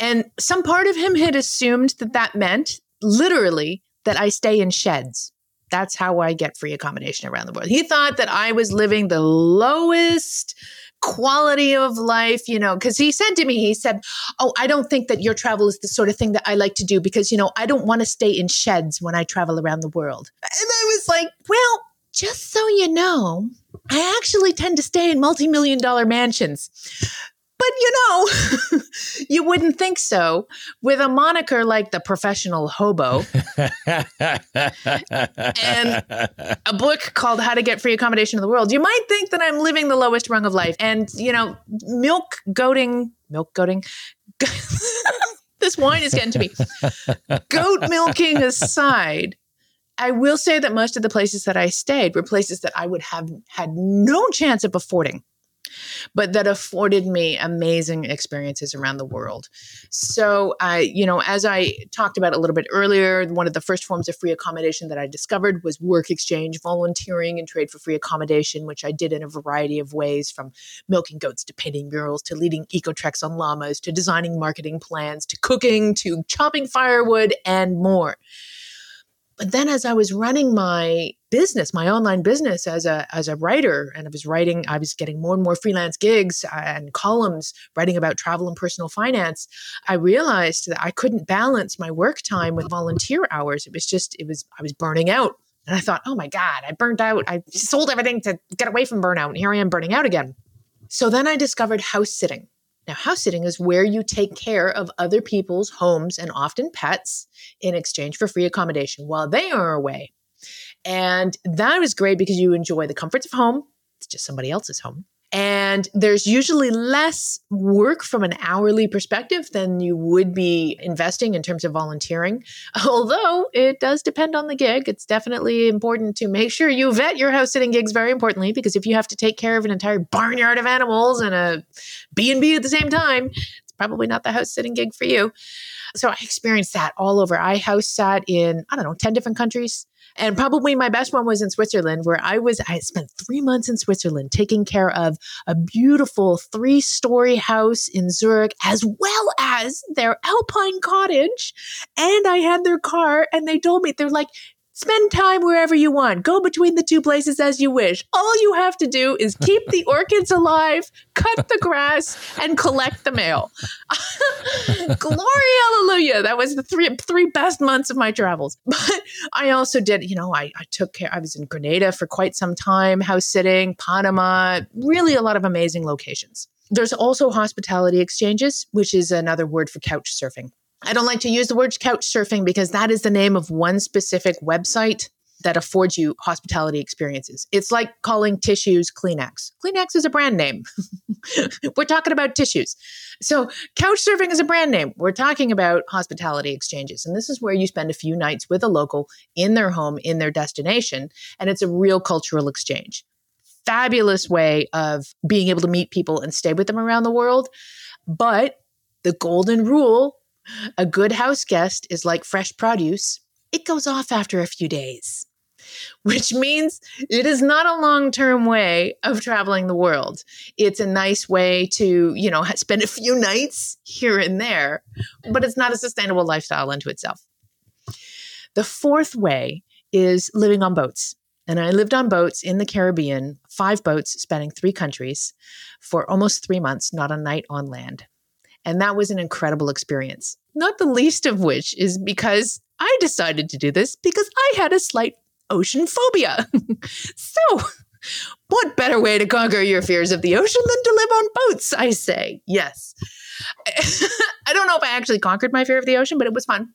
And some part of him had assumed that that meant literally that I stay in sheds That's how I get free accommodation around the world. He thought that I was living the lowest quality of life, you know, because he said to me, he said, Oh, I don't think that your travel is the sort of thing that I like to do because, you know, I don't want to stay in sheds when I travel around the world. And I was like, Well, just so you know, I actually tend to stay in multi million dollar mansions. But you know, *laughs* you wouldn't think so with a moniker like the professional hobo and a book called How to Get Free Accommodation in the World. You might think that I'm living the lowest rung of life. And, you know, milk goading, milk goading. *laughs* this wine is getting to me. Goat milking aside, I will say that most of the places that I stayed were places that I would have had no chance of affording but that afforded me amazing experiences around the world. So, I, you know, as I talked about a little bit earlier, one of the first forms of free accommodation that I discovered was work exchange, volunteering, and trade for free accommodation, which I did in a variety of ways from milking goats to painting murals to leading eco treks on llamas to designing marketing plans to cooking to chopping firewood and more. But then as I was running my business, my online business as a as a writer, and I was writing, I was getting more and more freelance gigs and columns writing about travel and personal finance. I realized that I couldn't balance my work time with volunteer hours. It was just, it was, I was burning out. And I thought, oh my God, I burned out. I sold everything to get away from burnout. And here I am burning out again. So then I discovered house sitting. Now, house sitting is where you take care of other people's homes and often pets in exchange for free accommodation while they are away. And that is great because you enjoy the comforts of home. It's just somebody else's home. And there's usually less work from an hourly perspective than you would be investing in terms of volunteering. *laughs* Although it does depend on the gig. It's definitely important to make sure you vet your house sitting gigs very importantly, because if you have to take care of an entire barnyard of animals and a B&B at the same time, it's probably not the house sitting gig for you. So I experienced that all over. I house sat in, I don't know, 10 different countries. And probably my best one was in Switzerland, where I was, I spent three months in Switzerland taking care of a beautiful three story house in Zurich, as well as their alpine cottage. And I had their car, and they told me, they're like, Spend time wherever you want. Go between the two places as you wish. All you have to do is keep the orchids alive, cut the grass, and collect the mail. *laughs* Glory, hallelujah. That was the three three best months of my travels. *laughs* But I also did, you know, I, I took care, I was in Grenada for quite some time, house sitting, Panama, really a lot of amazing locations. There's also hospitality exchanges, which is another word for couch surfing. I don't like to use the word couch surfing because that is the name of one specific website that affords you hospitality experiences. It's like calling tissues Kleenex. Kleenex is a brand name. *laughs* We're talking about tissues. So, couch surfing is a brand name. We're talking about hospitality exchanges. And this is where you spend a few nights with a local in their home, in their destination. And it's a real cultural exchange. Fabulous way of being able to meet people and stay with them around the world. But the golden rule a good house guest is like fresh produce, it goes off after a few days, which means it is not a long term way of traveling the world. It's a nice way to, you know, spend a few nights here and there, but it's not a sustainable lifestyle unto itself. The fourth way is living on boats. And I lived on boats in the Caribbean, five boats spanning three countries for almost three months, not a night on land. And that was an incredible experience. Not the least of which is because I decided to do this because I had a slight ocean phobia. *laughs* so, what better way to conquer your fears of the ocean than to live on boats, I say. Yes. *laughs* I don't know if I actually conquered my fear of the ocean, but it was fun.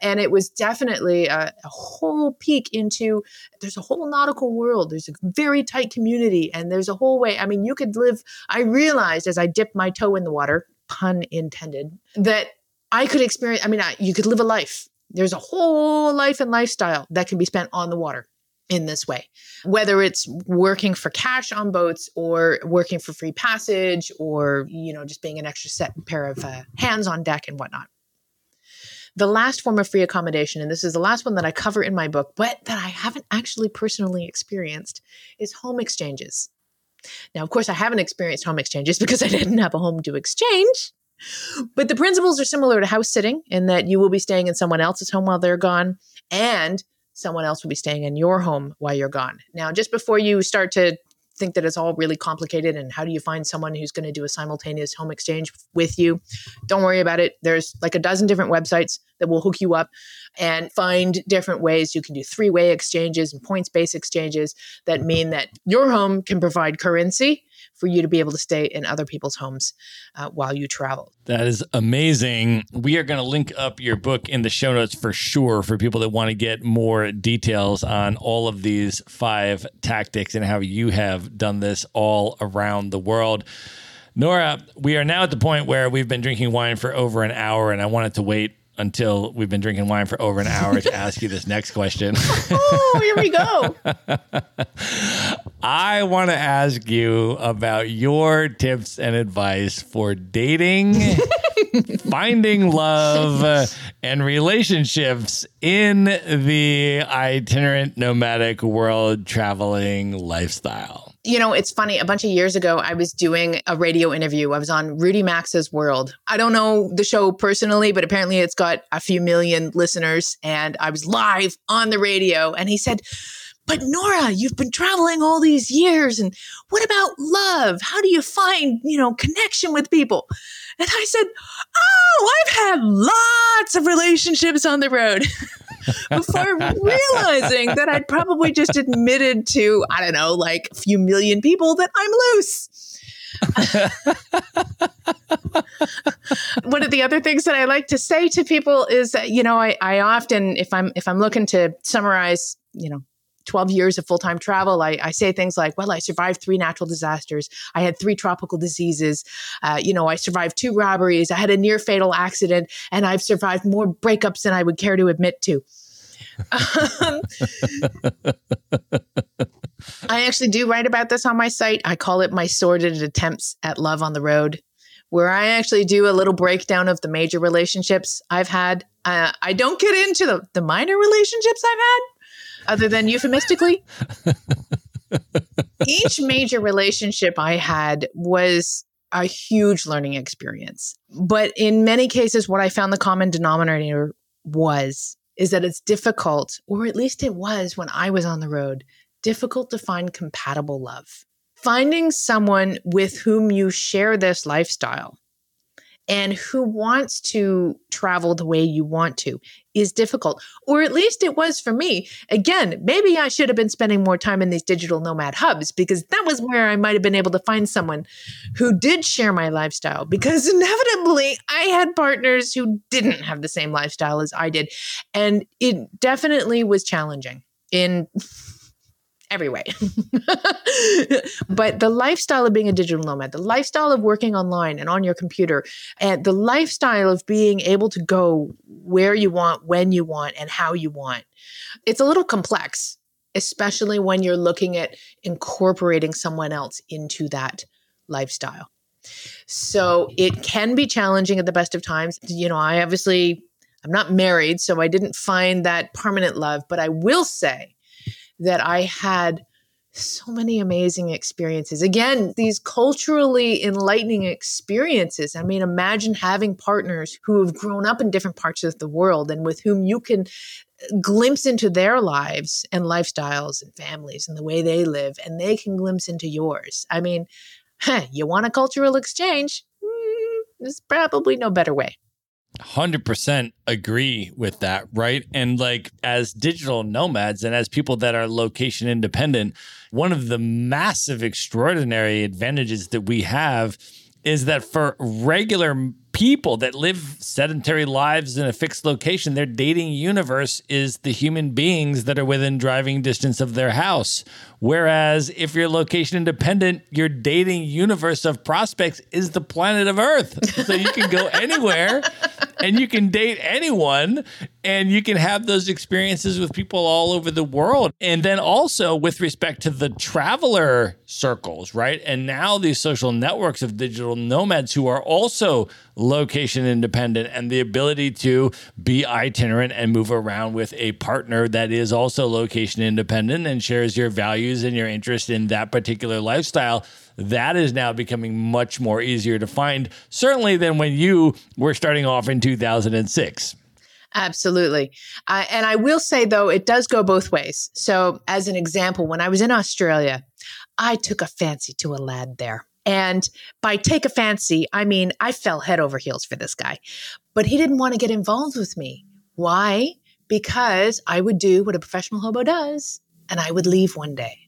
And it was definitely a, a, whole peek into there's a whole nautical world. There's a very tight community, and there's a whole way. I mean, you could live. I realized as I dipped my toe in the water, pun intended, that I could experience, I mean, I, you could live a life. There's a whole life and lifestyle that can be spent on the water in this way, whether it's working for cash on boats or working for free passage or, you know, just being an extra set pair of uh, hands on deck and whatnot. The last form of free accommodation, and this is the last one that I cover in my book, but that I haven't actually personally experienced, is home exchanges. Now, of course, I haven't experienced home exchanges *laughs* because I didn't have a home to exchange. But the principles are similar to house sitting in that you will be staying in someone else's home while they're gone. And someone else will be staying in your home while you're gone. Now, just before you start to think that it's all really complicated and how do you find someone who's going to do a simultaneous home exchange with you? Don't worry about it. There's like a dozen different websites that will hook you up and find different ways. You can do three-way exchanges and points-based exchanges that mean that your home can provide currency for you to be able to stay in other people's homes uh, while you travel. That is amazing. We are going to link up your book in the show notes for sure for people that want to get more details on all of these five tactics and how you have done this all around the world. Nora, we are now at the point where we've been drinking wine for over an hour, and I wanted to wait until we've been drinking wine for over an hour to *laughs* ask you this next question. oh, here we go. *laughs* I want to ask you about your tips and advice for dating, *laughs* finding love, and relationships in the itinerant nomadic world traveling lifestyle you know, it's funny. A bunch of years ago, I was doing a radio interview. I was on Rudy Maxa's World. I don't know the show personally, but apparently it's got a few million listeners. And I was live on the radio. And he said, But Nora, you've been traveling all these years. And what about love? How do you find, you know, connection with people? And I said, Oh, I've had lots of relationships on the road. *laughs* before realizing that I'd probably just admitted to, I don't know, like a few million people that I'm loose. *laughs* One of the other things that I like to say to people is that, you know, I, I often, if I'm if I'm looking to summarize, you know, 12 years of full time travel, I, I, say things like, well, I survived three natural disasters. I had three tropical diseases. Uh, you know, I survived two robberies. I had a near fatal accident, and I've survived more breakups than I would care to admit to. Um, I actually do write about this on my site. I call it my sordid attempts at love on the road, where I actually do a little breakdown of the major relationships I've had. Uh, I don't get into the, the minor relationships I've had other than euphemistically. Each major relationship I had was a huge learning experience. But in many cases, what I found the common denominator was is that it's difficult, or at least it was when I was on the road, difficult to find compatible love. Finding someone with whom you share this lifestyle and who wants to travel the way you want to is difficult, or at least it was for me. Again, maybe I should have been spending more time in these digital nomad hubs because that was where I might have been able to find someone who did share my lifestyle. Because *laughs* inevitably, I had partners who didn't have the same lifestyle as I did. And it definitely was challenging in every way. *laughs* but the lifestyle of being a digital nomad, the lifestyle of working online and on your computer, and the lifestyle of being able to go where you want, when you want, and how you want, it's a little complex, especially when you're looking at incorporating someone else into that lifestyle. So it can be challenging at the best of times. You know, I obviously I'm not married, so I didn't find that permanent love, but I will say that I had so many amazing experiences. Again, these culturally enlightening experiences. I mean, imagine having partners who have grown up in different parts of the world and with whom you can glimpse into their lives and lifestyles and families and the way they live, and they can glimpse into yours. I mean, you want a cultural exchange? Mm, there's probably no better way. 100% agree with that, right? And like as digital nomads and as people that are location independent, one of the massive, extraordinary advantages that we have is that for regular people that live sedentary lives in a fixed location, their dating universe is the human beings that are within driving distance of their house. Whereas if you're location independent, your dating universe of prospects is the planet of Earth. So you can go *laughs* anywhere and you can date anyone and you can have those experiences with people all over the world. And then also with respect to the traveler circles, right? And now these social networks of digital nomads who are also location independent and the ability to be itinerant and move around with a partner that is also location independent and shares your values and your interest in that particular lifestyle that is now becoming much more easier to find certainly than when you were starting off in 2006 Absolutely. Uh, and I will say, though, it does go both ways. So, as an example, when I was in Australia, I took a fancy to a lad there. And by take a fancy, I mean I fell head over heels for this guy. But he didn't want to get involved with me. Why? Because I would do what a professional hobo does and I would leave one day.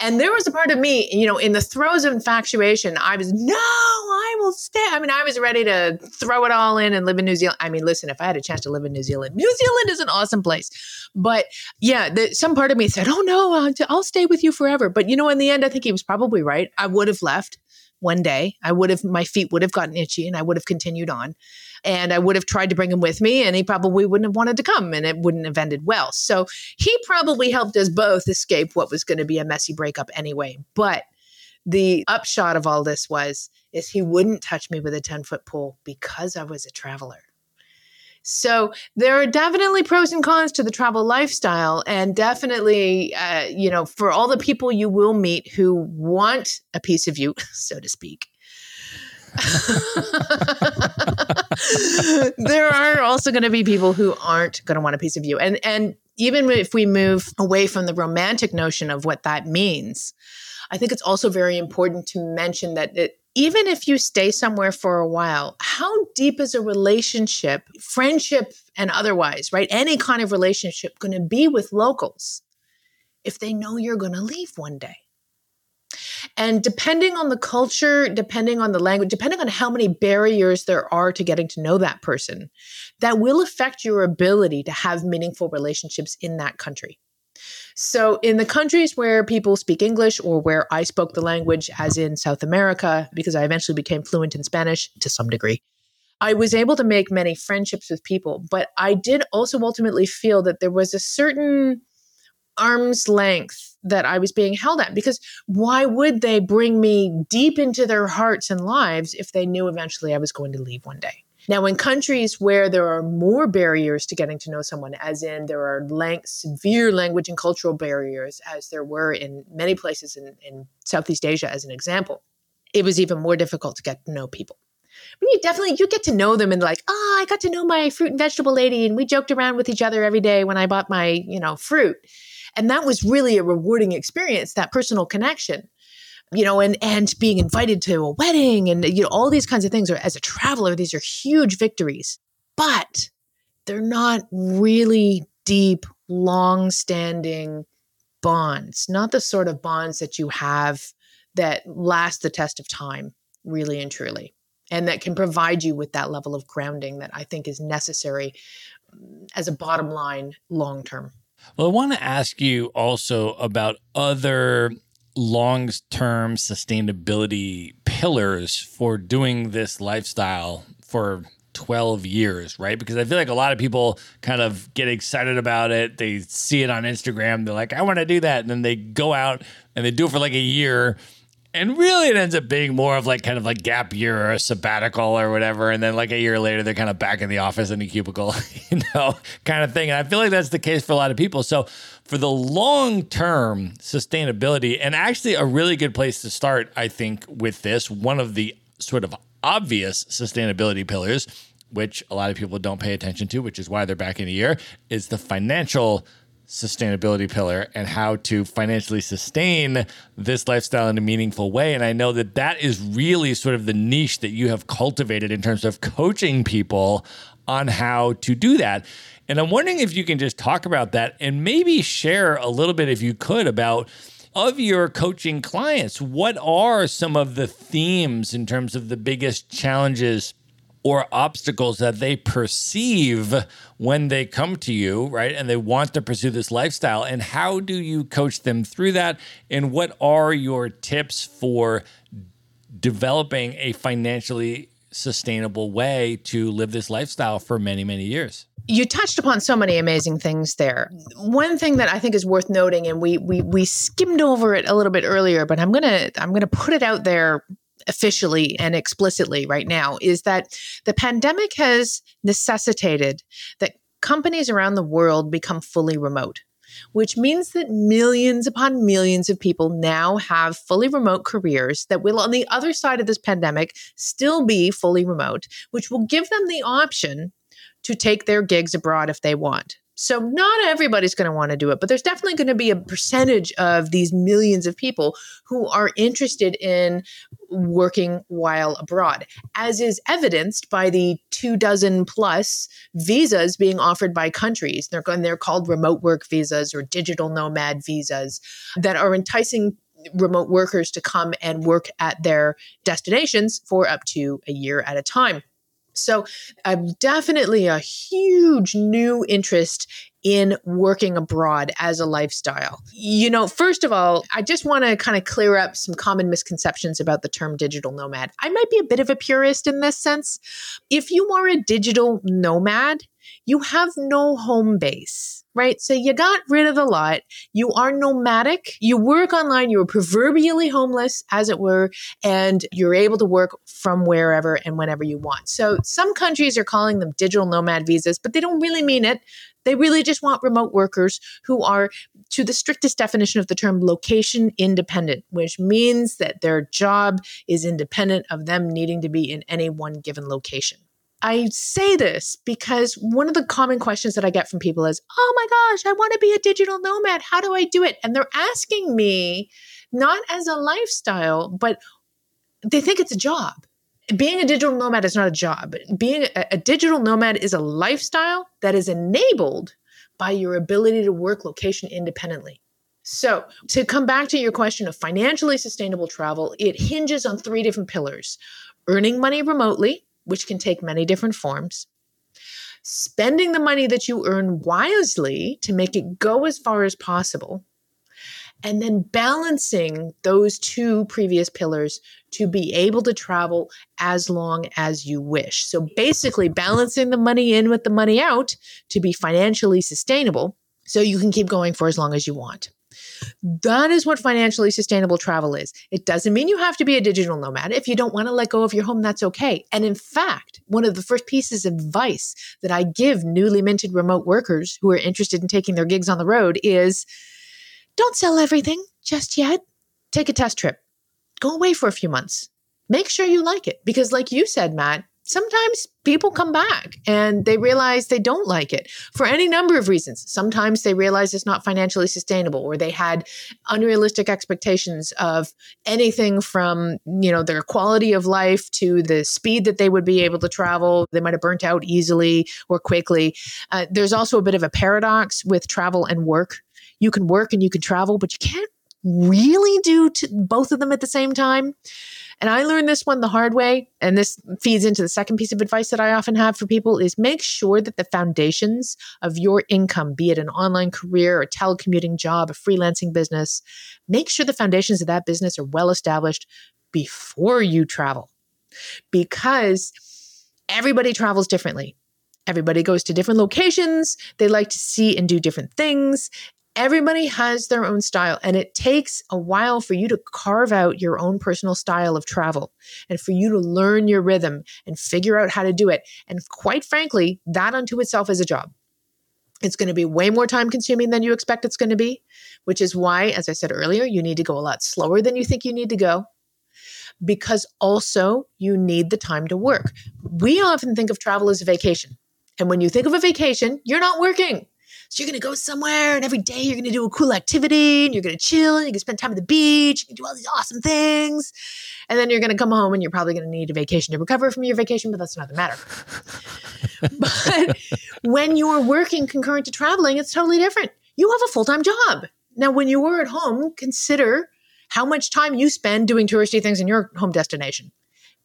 And there was a part of me, you know, in the throes of infatuation, I was, no, I will stay. I mean, I was ready to throw it all in and live in New Zealand. I mean, listen, if I had a chance to live in New Zealand, New Zealand is an awesome place. But yeah, the, some part of me said, oh no, I'll, I'll stay with you forever. But you know, in the end, I think he was probably right. I would have left one day. I would have, my feet would have gotten itchy and I would have continued on and I would have tried to bring him with me, and he probably wouldn't have wanted to come, and it wouldn't have ended well. So he probably helped us both escape what was going to be a messy breakup anyway. But the upshot of all this was is he wouldn't touch me with a 10 foot pole because I was a traveler. So there are definitely pros and cons to the travel lifestyle, and definitely, uh, you know, for all the people you will meet who want a piece of you, *laughs* so to speak, *laughs* there are also going to be people who aren't going to want a piece of you. And and even if we move away from the romantic notion of what that means, I think it's also very important to mention that it, even if you stay somewhere for a while, how deep is a relationship, friendship and otherwise, right? Any kind of relationship going to be with locals if they know you're going to leave one day? And depending on the culture, depending on the language, depending on how many barriers there are to getting to know that person, that will affect your ability to have meaningful relationships in that country. So, in the countries where people speak English or where I spoke the language, as in South America, because I eventually became fluent in Spanish to some degree, I was able to make many friendships with people. But I did also ultimately feel that there was a certain arm's length that I was being held at because why would they bring me deep into their hearts and lives if they knew eventually I was going to leave one day? Now, in countries where there are more barriers to getting to know someone, as in there are lang- severe language and cultural barriers, as there were in many places in, in Southeast Asia, as an example, it was even more difficult to get to know people. But you definitely you get to know them and like, oh, I got to know my fruit and vegetable lady, and we joked around with each other every day when I bought my you know fruit. And that was really a rewarding experience, that personal connection you know, and and being invited to a wedding and you know all these kinds of things are as a traveler these are huge victories. But they're not really deep, long-standing bonds, not the sort of bonds that you have that last the test of time, really and truly. And that can provide you with that level of grounding that I think is necessary mm, as a bottom line long term. Well, I want to ask you also about other long term sustainability pillars for doing this lifestyle for 12 years, right? Because I feel like a lot of people kind of get excited about it. They see it on Instagram. They're like, I want to do that. And then they go out and they do it for like a year and really, it ends up being more of like kind of like gap year or a sabbatical or whatever. And then like a year later, they're kind of back in the office in a cubicle, *laughs* you know, kind of thing. And I feel like that's the case for a lot of people. So for the long term sustainability, and actually a really good place to start, I think, with this, one of the sort of obvious sustainability pillars, which a lot of people don't pay attention to, which is why they're back in a year, is the financial sustainability pillar and how to financially sustain this lifestyle in a meaningful way. And I know that that is really sort of the niche that you have cultivated in terms of coaching people on how to do that. And I'm wondering if you can just talk about that and maybe share a little bit, if you could, about of your coaching clients. What are some of the themes in terms of the biggest challenges or obstacles that they perceive when they come to you, right? And they want to pursue this lifestyle. And how do you coach them through that? And what are your tips for developing a financially sustainable way to live this lifestyle for many, many years? you touched upon so many amazing things there. One thing that I think is worth noting, and we we we skimmed over it a little bit earlier, but I'm gonna I'm gonna put it out there officially and explicitly right now is that the pandemic has necessitated that companies around the world become fully remote which means that millions upon millions of people now have fully remote careers that will, on the other side of this pandemic, still be fully remote, which will give them the option to take their gigs abroad if they want. So, not everybody's going to want to do it, but there's definitely going to be a percentage of these millions of people who are interested in working while abroad, as is evidenced by the two dozen plus visas being offered by countries. They're, and they're called remote work visas or digital nomad visas that are enticing remote workers to come and work at their destinations for up to a year at a time. So, uh, definitely a huge new interest in working abroad as a lifestyle. You know, first of all, I just want to kind of clear up some common misconceptions about the term digital nomad. I might be a bit of a purist in this sense. If you are a digital nomad, you have no home base right? So you got rid of the lot. You are nomadic. You work online. You're proverbially homeless, as it were, and you're able to work from wherever and whenever you want. So some countries are calling them digital nomad visas, but they don't really mean it. They really just want remote workers who are, to the strictest definition of the term, location independent, which means that their job is independent of them needing to be in any one given location. I say this because one of the common questions that I get from people is, Oh my gosh, I want to be a digital nomad. How do I do it? And they're asking me not as a lifestyle, but they think it's a job. Being a digital nomad is not a job. Being a, a digital nomad is a lifestyle that is enabled by your ability to work location independently. So, to come back to your question of financially sustainable travel, it hinges on three different pillars earning money remotely, which can take many different forms. Spending the money that you earn wisely to make it go as far as possible. And then balancing those two previous pillars to be able to travel as long as you wish. So basically, balancing the money in with the money out to be financially sustainable so you can keep going for as long as you want. That is what financially sustainable travel is. It doesn't mean you have to be a digital nomad. If you don't want to let go of your home, that's okay. And in fact, one of the first pieces of advice that I give newly minted remote workers who are interested in taking their gigs on the road is don't sell everything just yet. Take a test trip. Go away for a few months. Make sure you like it. Because, like you said, Matt, sometimes people come back and they realize they don't like it for any number of reasons. Sometimes they realize it's not financially sustainable or they had unrealistic expectations of anything from, you know, their quality of life to the speed that they would be able to travel. They might have burnt out easily or quickly. Uh, there's also a bit of a paradox with travel and work. You can work and you can travel, but you can't really do both of them at the same time. And I learned this one the hard way. And this feeds into the second piece of advice that I often have for people is make sure that the foundations of your income, be it an online career, a telecommuting job, a freelancing business, make sure the foundations of that business are well established before you travel. Because everybody travels differently. Everybody goes to different locations. They like to see and do different things everybody has their own style and it takes a while for you to carve out your own personal style of travel and for you to learn your rhythm and figure out how to do it. And quite frankly that unto itself is a job. It's going to be way more time consuming than you expect it's going to be which is why as i said earlier you need to go a lot slower than you think you need to go because also you need the time to work. We often think of travel as a vacation and when you think of a vacation you're not working so you're going to go somewhere and every day you're going to do a cool activity and you're going to chill and you can spend time at the beach, you can do all these awesome things. And then you're going to come home and you're probably going to need a vacation to recover from your vacation, but that's another matter. *laughs* but when you're working concurrent to traveling, it's totally different. You have a full time job. Now, when you were at home, consider how much time you spend doing touristy things in your home destination.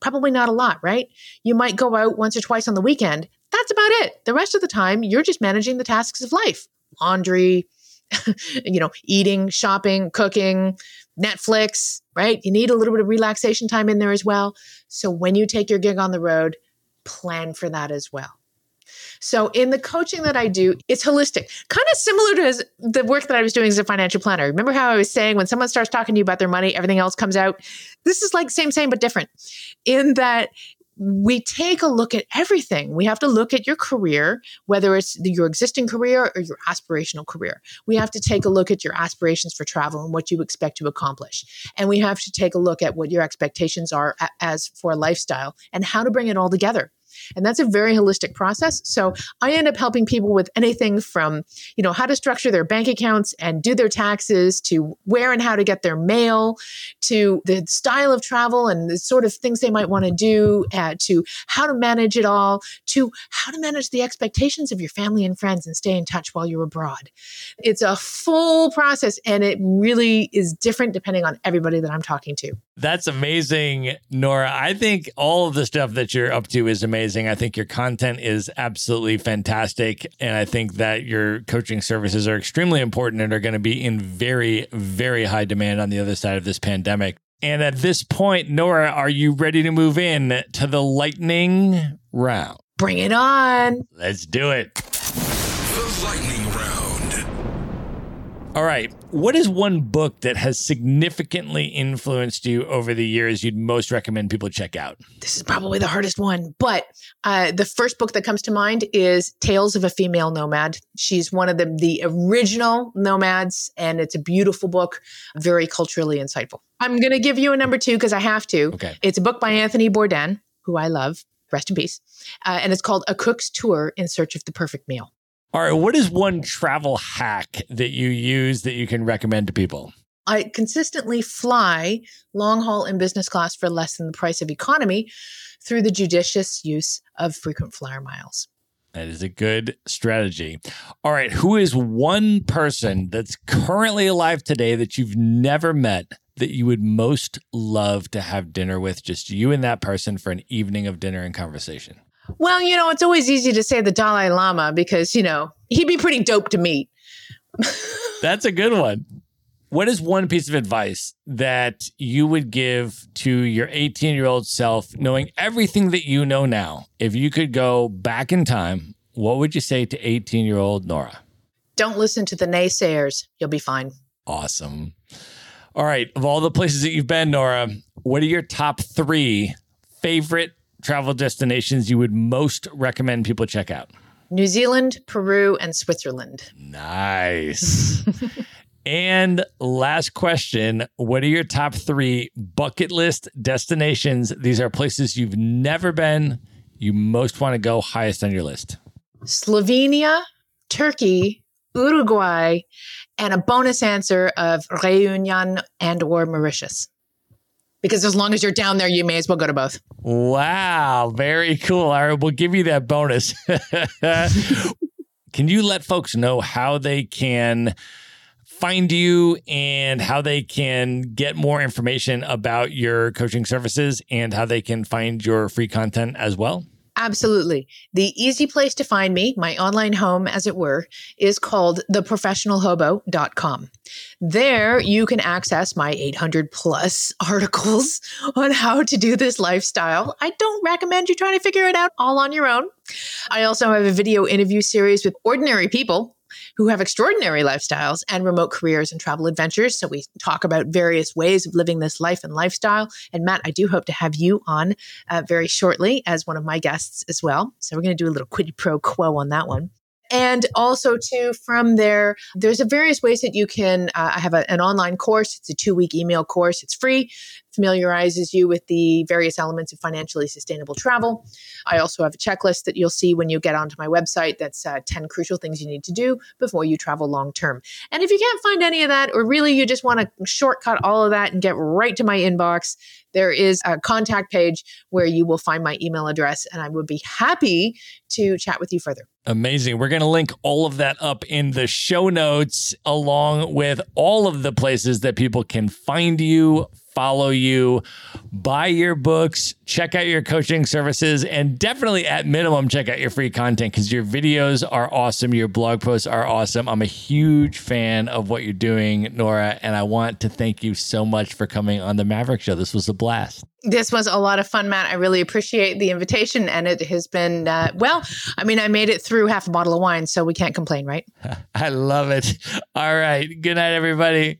Probably not a lot, right? You might go out once or twice on the weekend, that's about it. The rest of the time, you're just managing the tasks of life laundry, *laughs* you know, eating, shopping, cooking, Netflix, right? You need a little bit of relaxation time in there as well. So when you take your gig on the road, plan for that as well. So in the coaching that I do, it's holistic, kind of similar to the work that I was doing as a financial planner. Remember how I was saying when someone starts talking to you about their money, everything else comes out? This is like same, same, but different in that we take a look at everything. We have to look at your career, whether it's your existing career or your aspirational career. We have to take a look at your aspirations for travel and what you expect to accomplish. And we have to take a look at what your expectations are as for a lifestyle and how to bring it all together. And that's a very holistic process. So I end up helping people with anything from, you know, how to structure their bank accounts and do their taxes to where and how to get their mail to the style of travel and the sort of things they might want to do uh, to how to manage it all to how to manage the expectations of your family and friends and stay in touch while you're abroad. It's a full process and it really is different depending on everybody that I'm talking to. That's amazing, Nora. I think all of the stuff that you're up to is amazing. I think your content is absolutely fantastic. And I think that your coaching services are extremely important and are going to be in very, very high demand on the other side of this pandemic. And at this point, Nora, are you ready to move in to the lightning round? Bring it on. Let's do it. The lightning round. All right. What is one book that has significantly influenced you over the years you'd most recommend people check out? This is probably the hardest one, but uh, the first book that comes to mind is Tales of a Female Nomad. She's one of the, the original nomads, and it's a beautiful book, very culturally insightful. I'm going to give you a number two because I have to. Okay. It's a book by Anthony Bourdain, who I love. Rest in peace. Uh, and it's called A Cook's Tour in Search of the Perfect Meal. All right. What is one travel hack that you use that you can recommend to people? I consistently fly long haul and business class for less than the price of economy through the judicious use of frequent flyer miles. That is a good strategy. All right. Who is one person that's currently alive today that you've never met that you would most love to have dinner with? Just you and that person for an evening of dinner and conversation. Well, you know, it's always easy to say the Dalai Lama because, you know, he'd be pretty dope to meet. *laughs* That's a good one. What is one piece of advice that you would give to your 18 year old self, knowing everything that you know now? If you could go back in time, what would you say to 18 year old Nora? Don't listen to the naysayers. You'll be fine. Awesome. All right. Of all the places that you've been, Nora, what are your top three favorite travel destinations you would most recommend people check out? New Zealand, Peru, and Switzerland. Nice. *laughs* and last question What are your top three bucket list destinations? These are places you've never been, you most want to go highest on your list. Slovenia, Turkey, Uruguay, and a bonus answer of Reunion and or Mauritius. Because as long as you're down there, you may as well go to both. Wow, very cool. All right, we'll give you that bonus. *laughs* can you let folks know how they can find you and how they can get more information about your coaching services and how they can find your free content as well? Absolutely. The easy place to find me, my online home, as it were, is called theprofessionalhobo.com. There you can access my 800 plus *laughs* articles on how to do this lifestyle. I don't recommend you trying to figure it out all on your own. I also have a video interview series with ordinary people who have extraordinary lifestyles and remote careers and travel adventures. So we talk about various ways of living this life and lifestyle. And Matt, I do hope to have you on uh, very shortly as one of my guests as well. So we're going to do a little quid pro quo on that one and also too from there there's a various ways that you can uh, i have a, an online course it's a two week email course it's free familiarizes you with the various elements of financially sustainable travel. I also have a checklist that you'll see when you get onto my website that's uh, 10 crucial things you need to do before you travel long term. And if you can't find any of that, or really you just want to shortcut all of that and get right to my inbox, there is a contact page where you will find my email address, and I would be happy to chat with you further. Amazing. We're going to link all of that up in the show notes, along with all of the places that people can find you, follow you, buy your books, check out your coaching services, and definitely at minimum, check out your free content because your videos are awesome. Your blog posts are awesome. I'm a huge fan of what you're doing, Nora, and I want to thank you so much for coming on the Maverick Show. This was a blast. This was a lot of fun, Matt. I really appreciate the invitation, and it has been uh, well. I mean, I made it through half a bottle of wine, so we can't complain, right? *laughs* I love it. All right. Good night, everybody.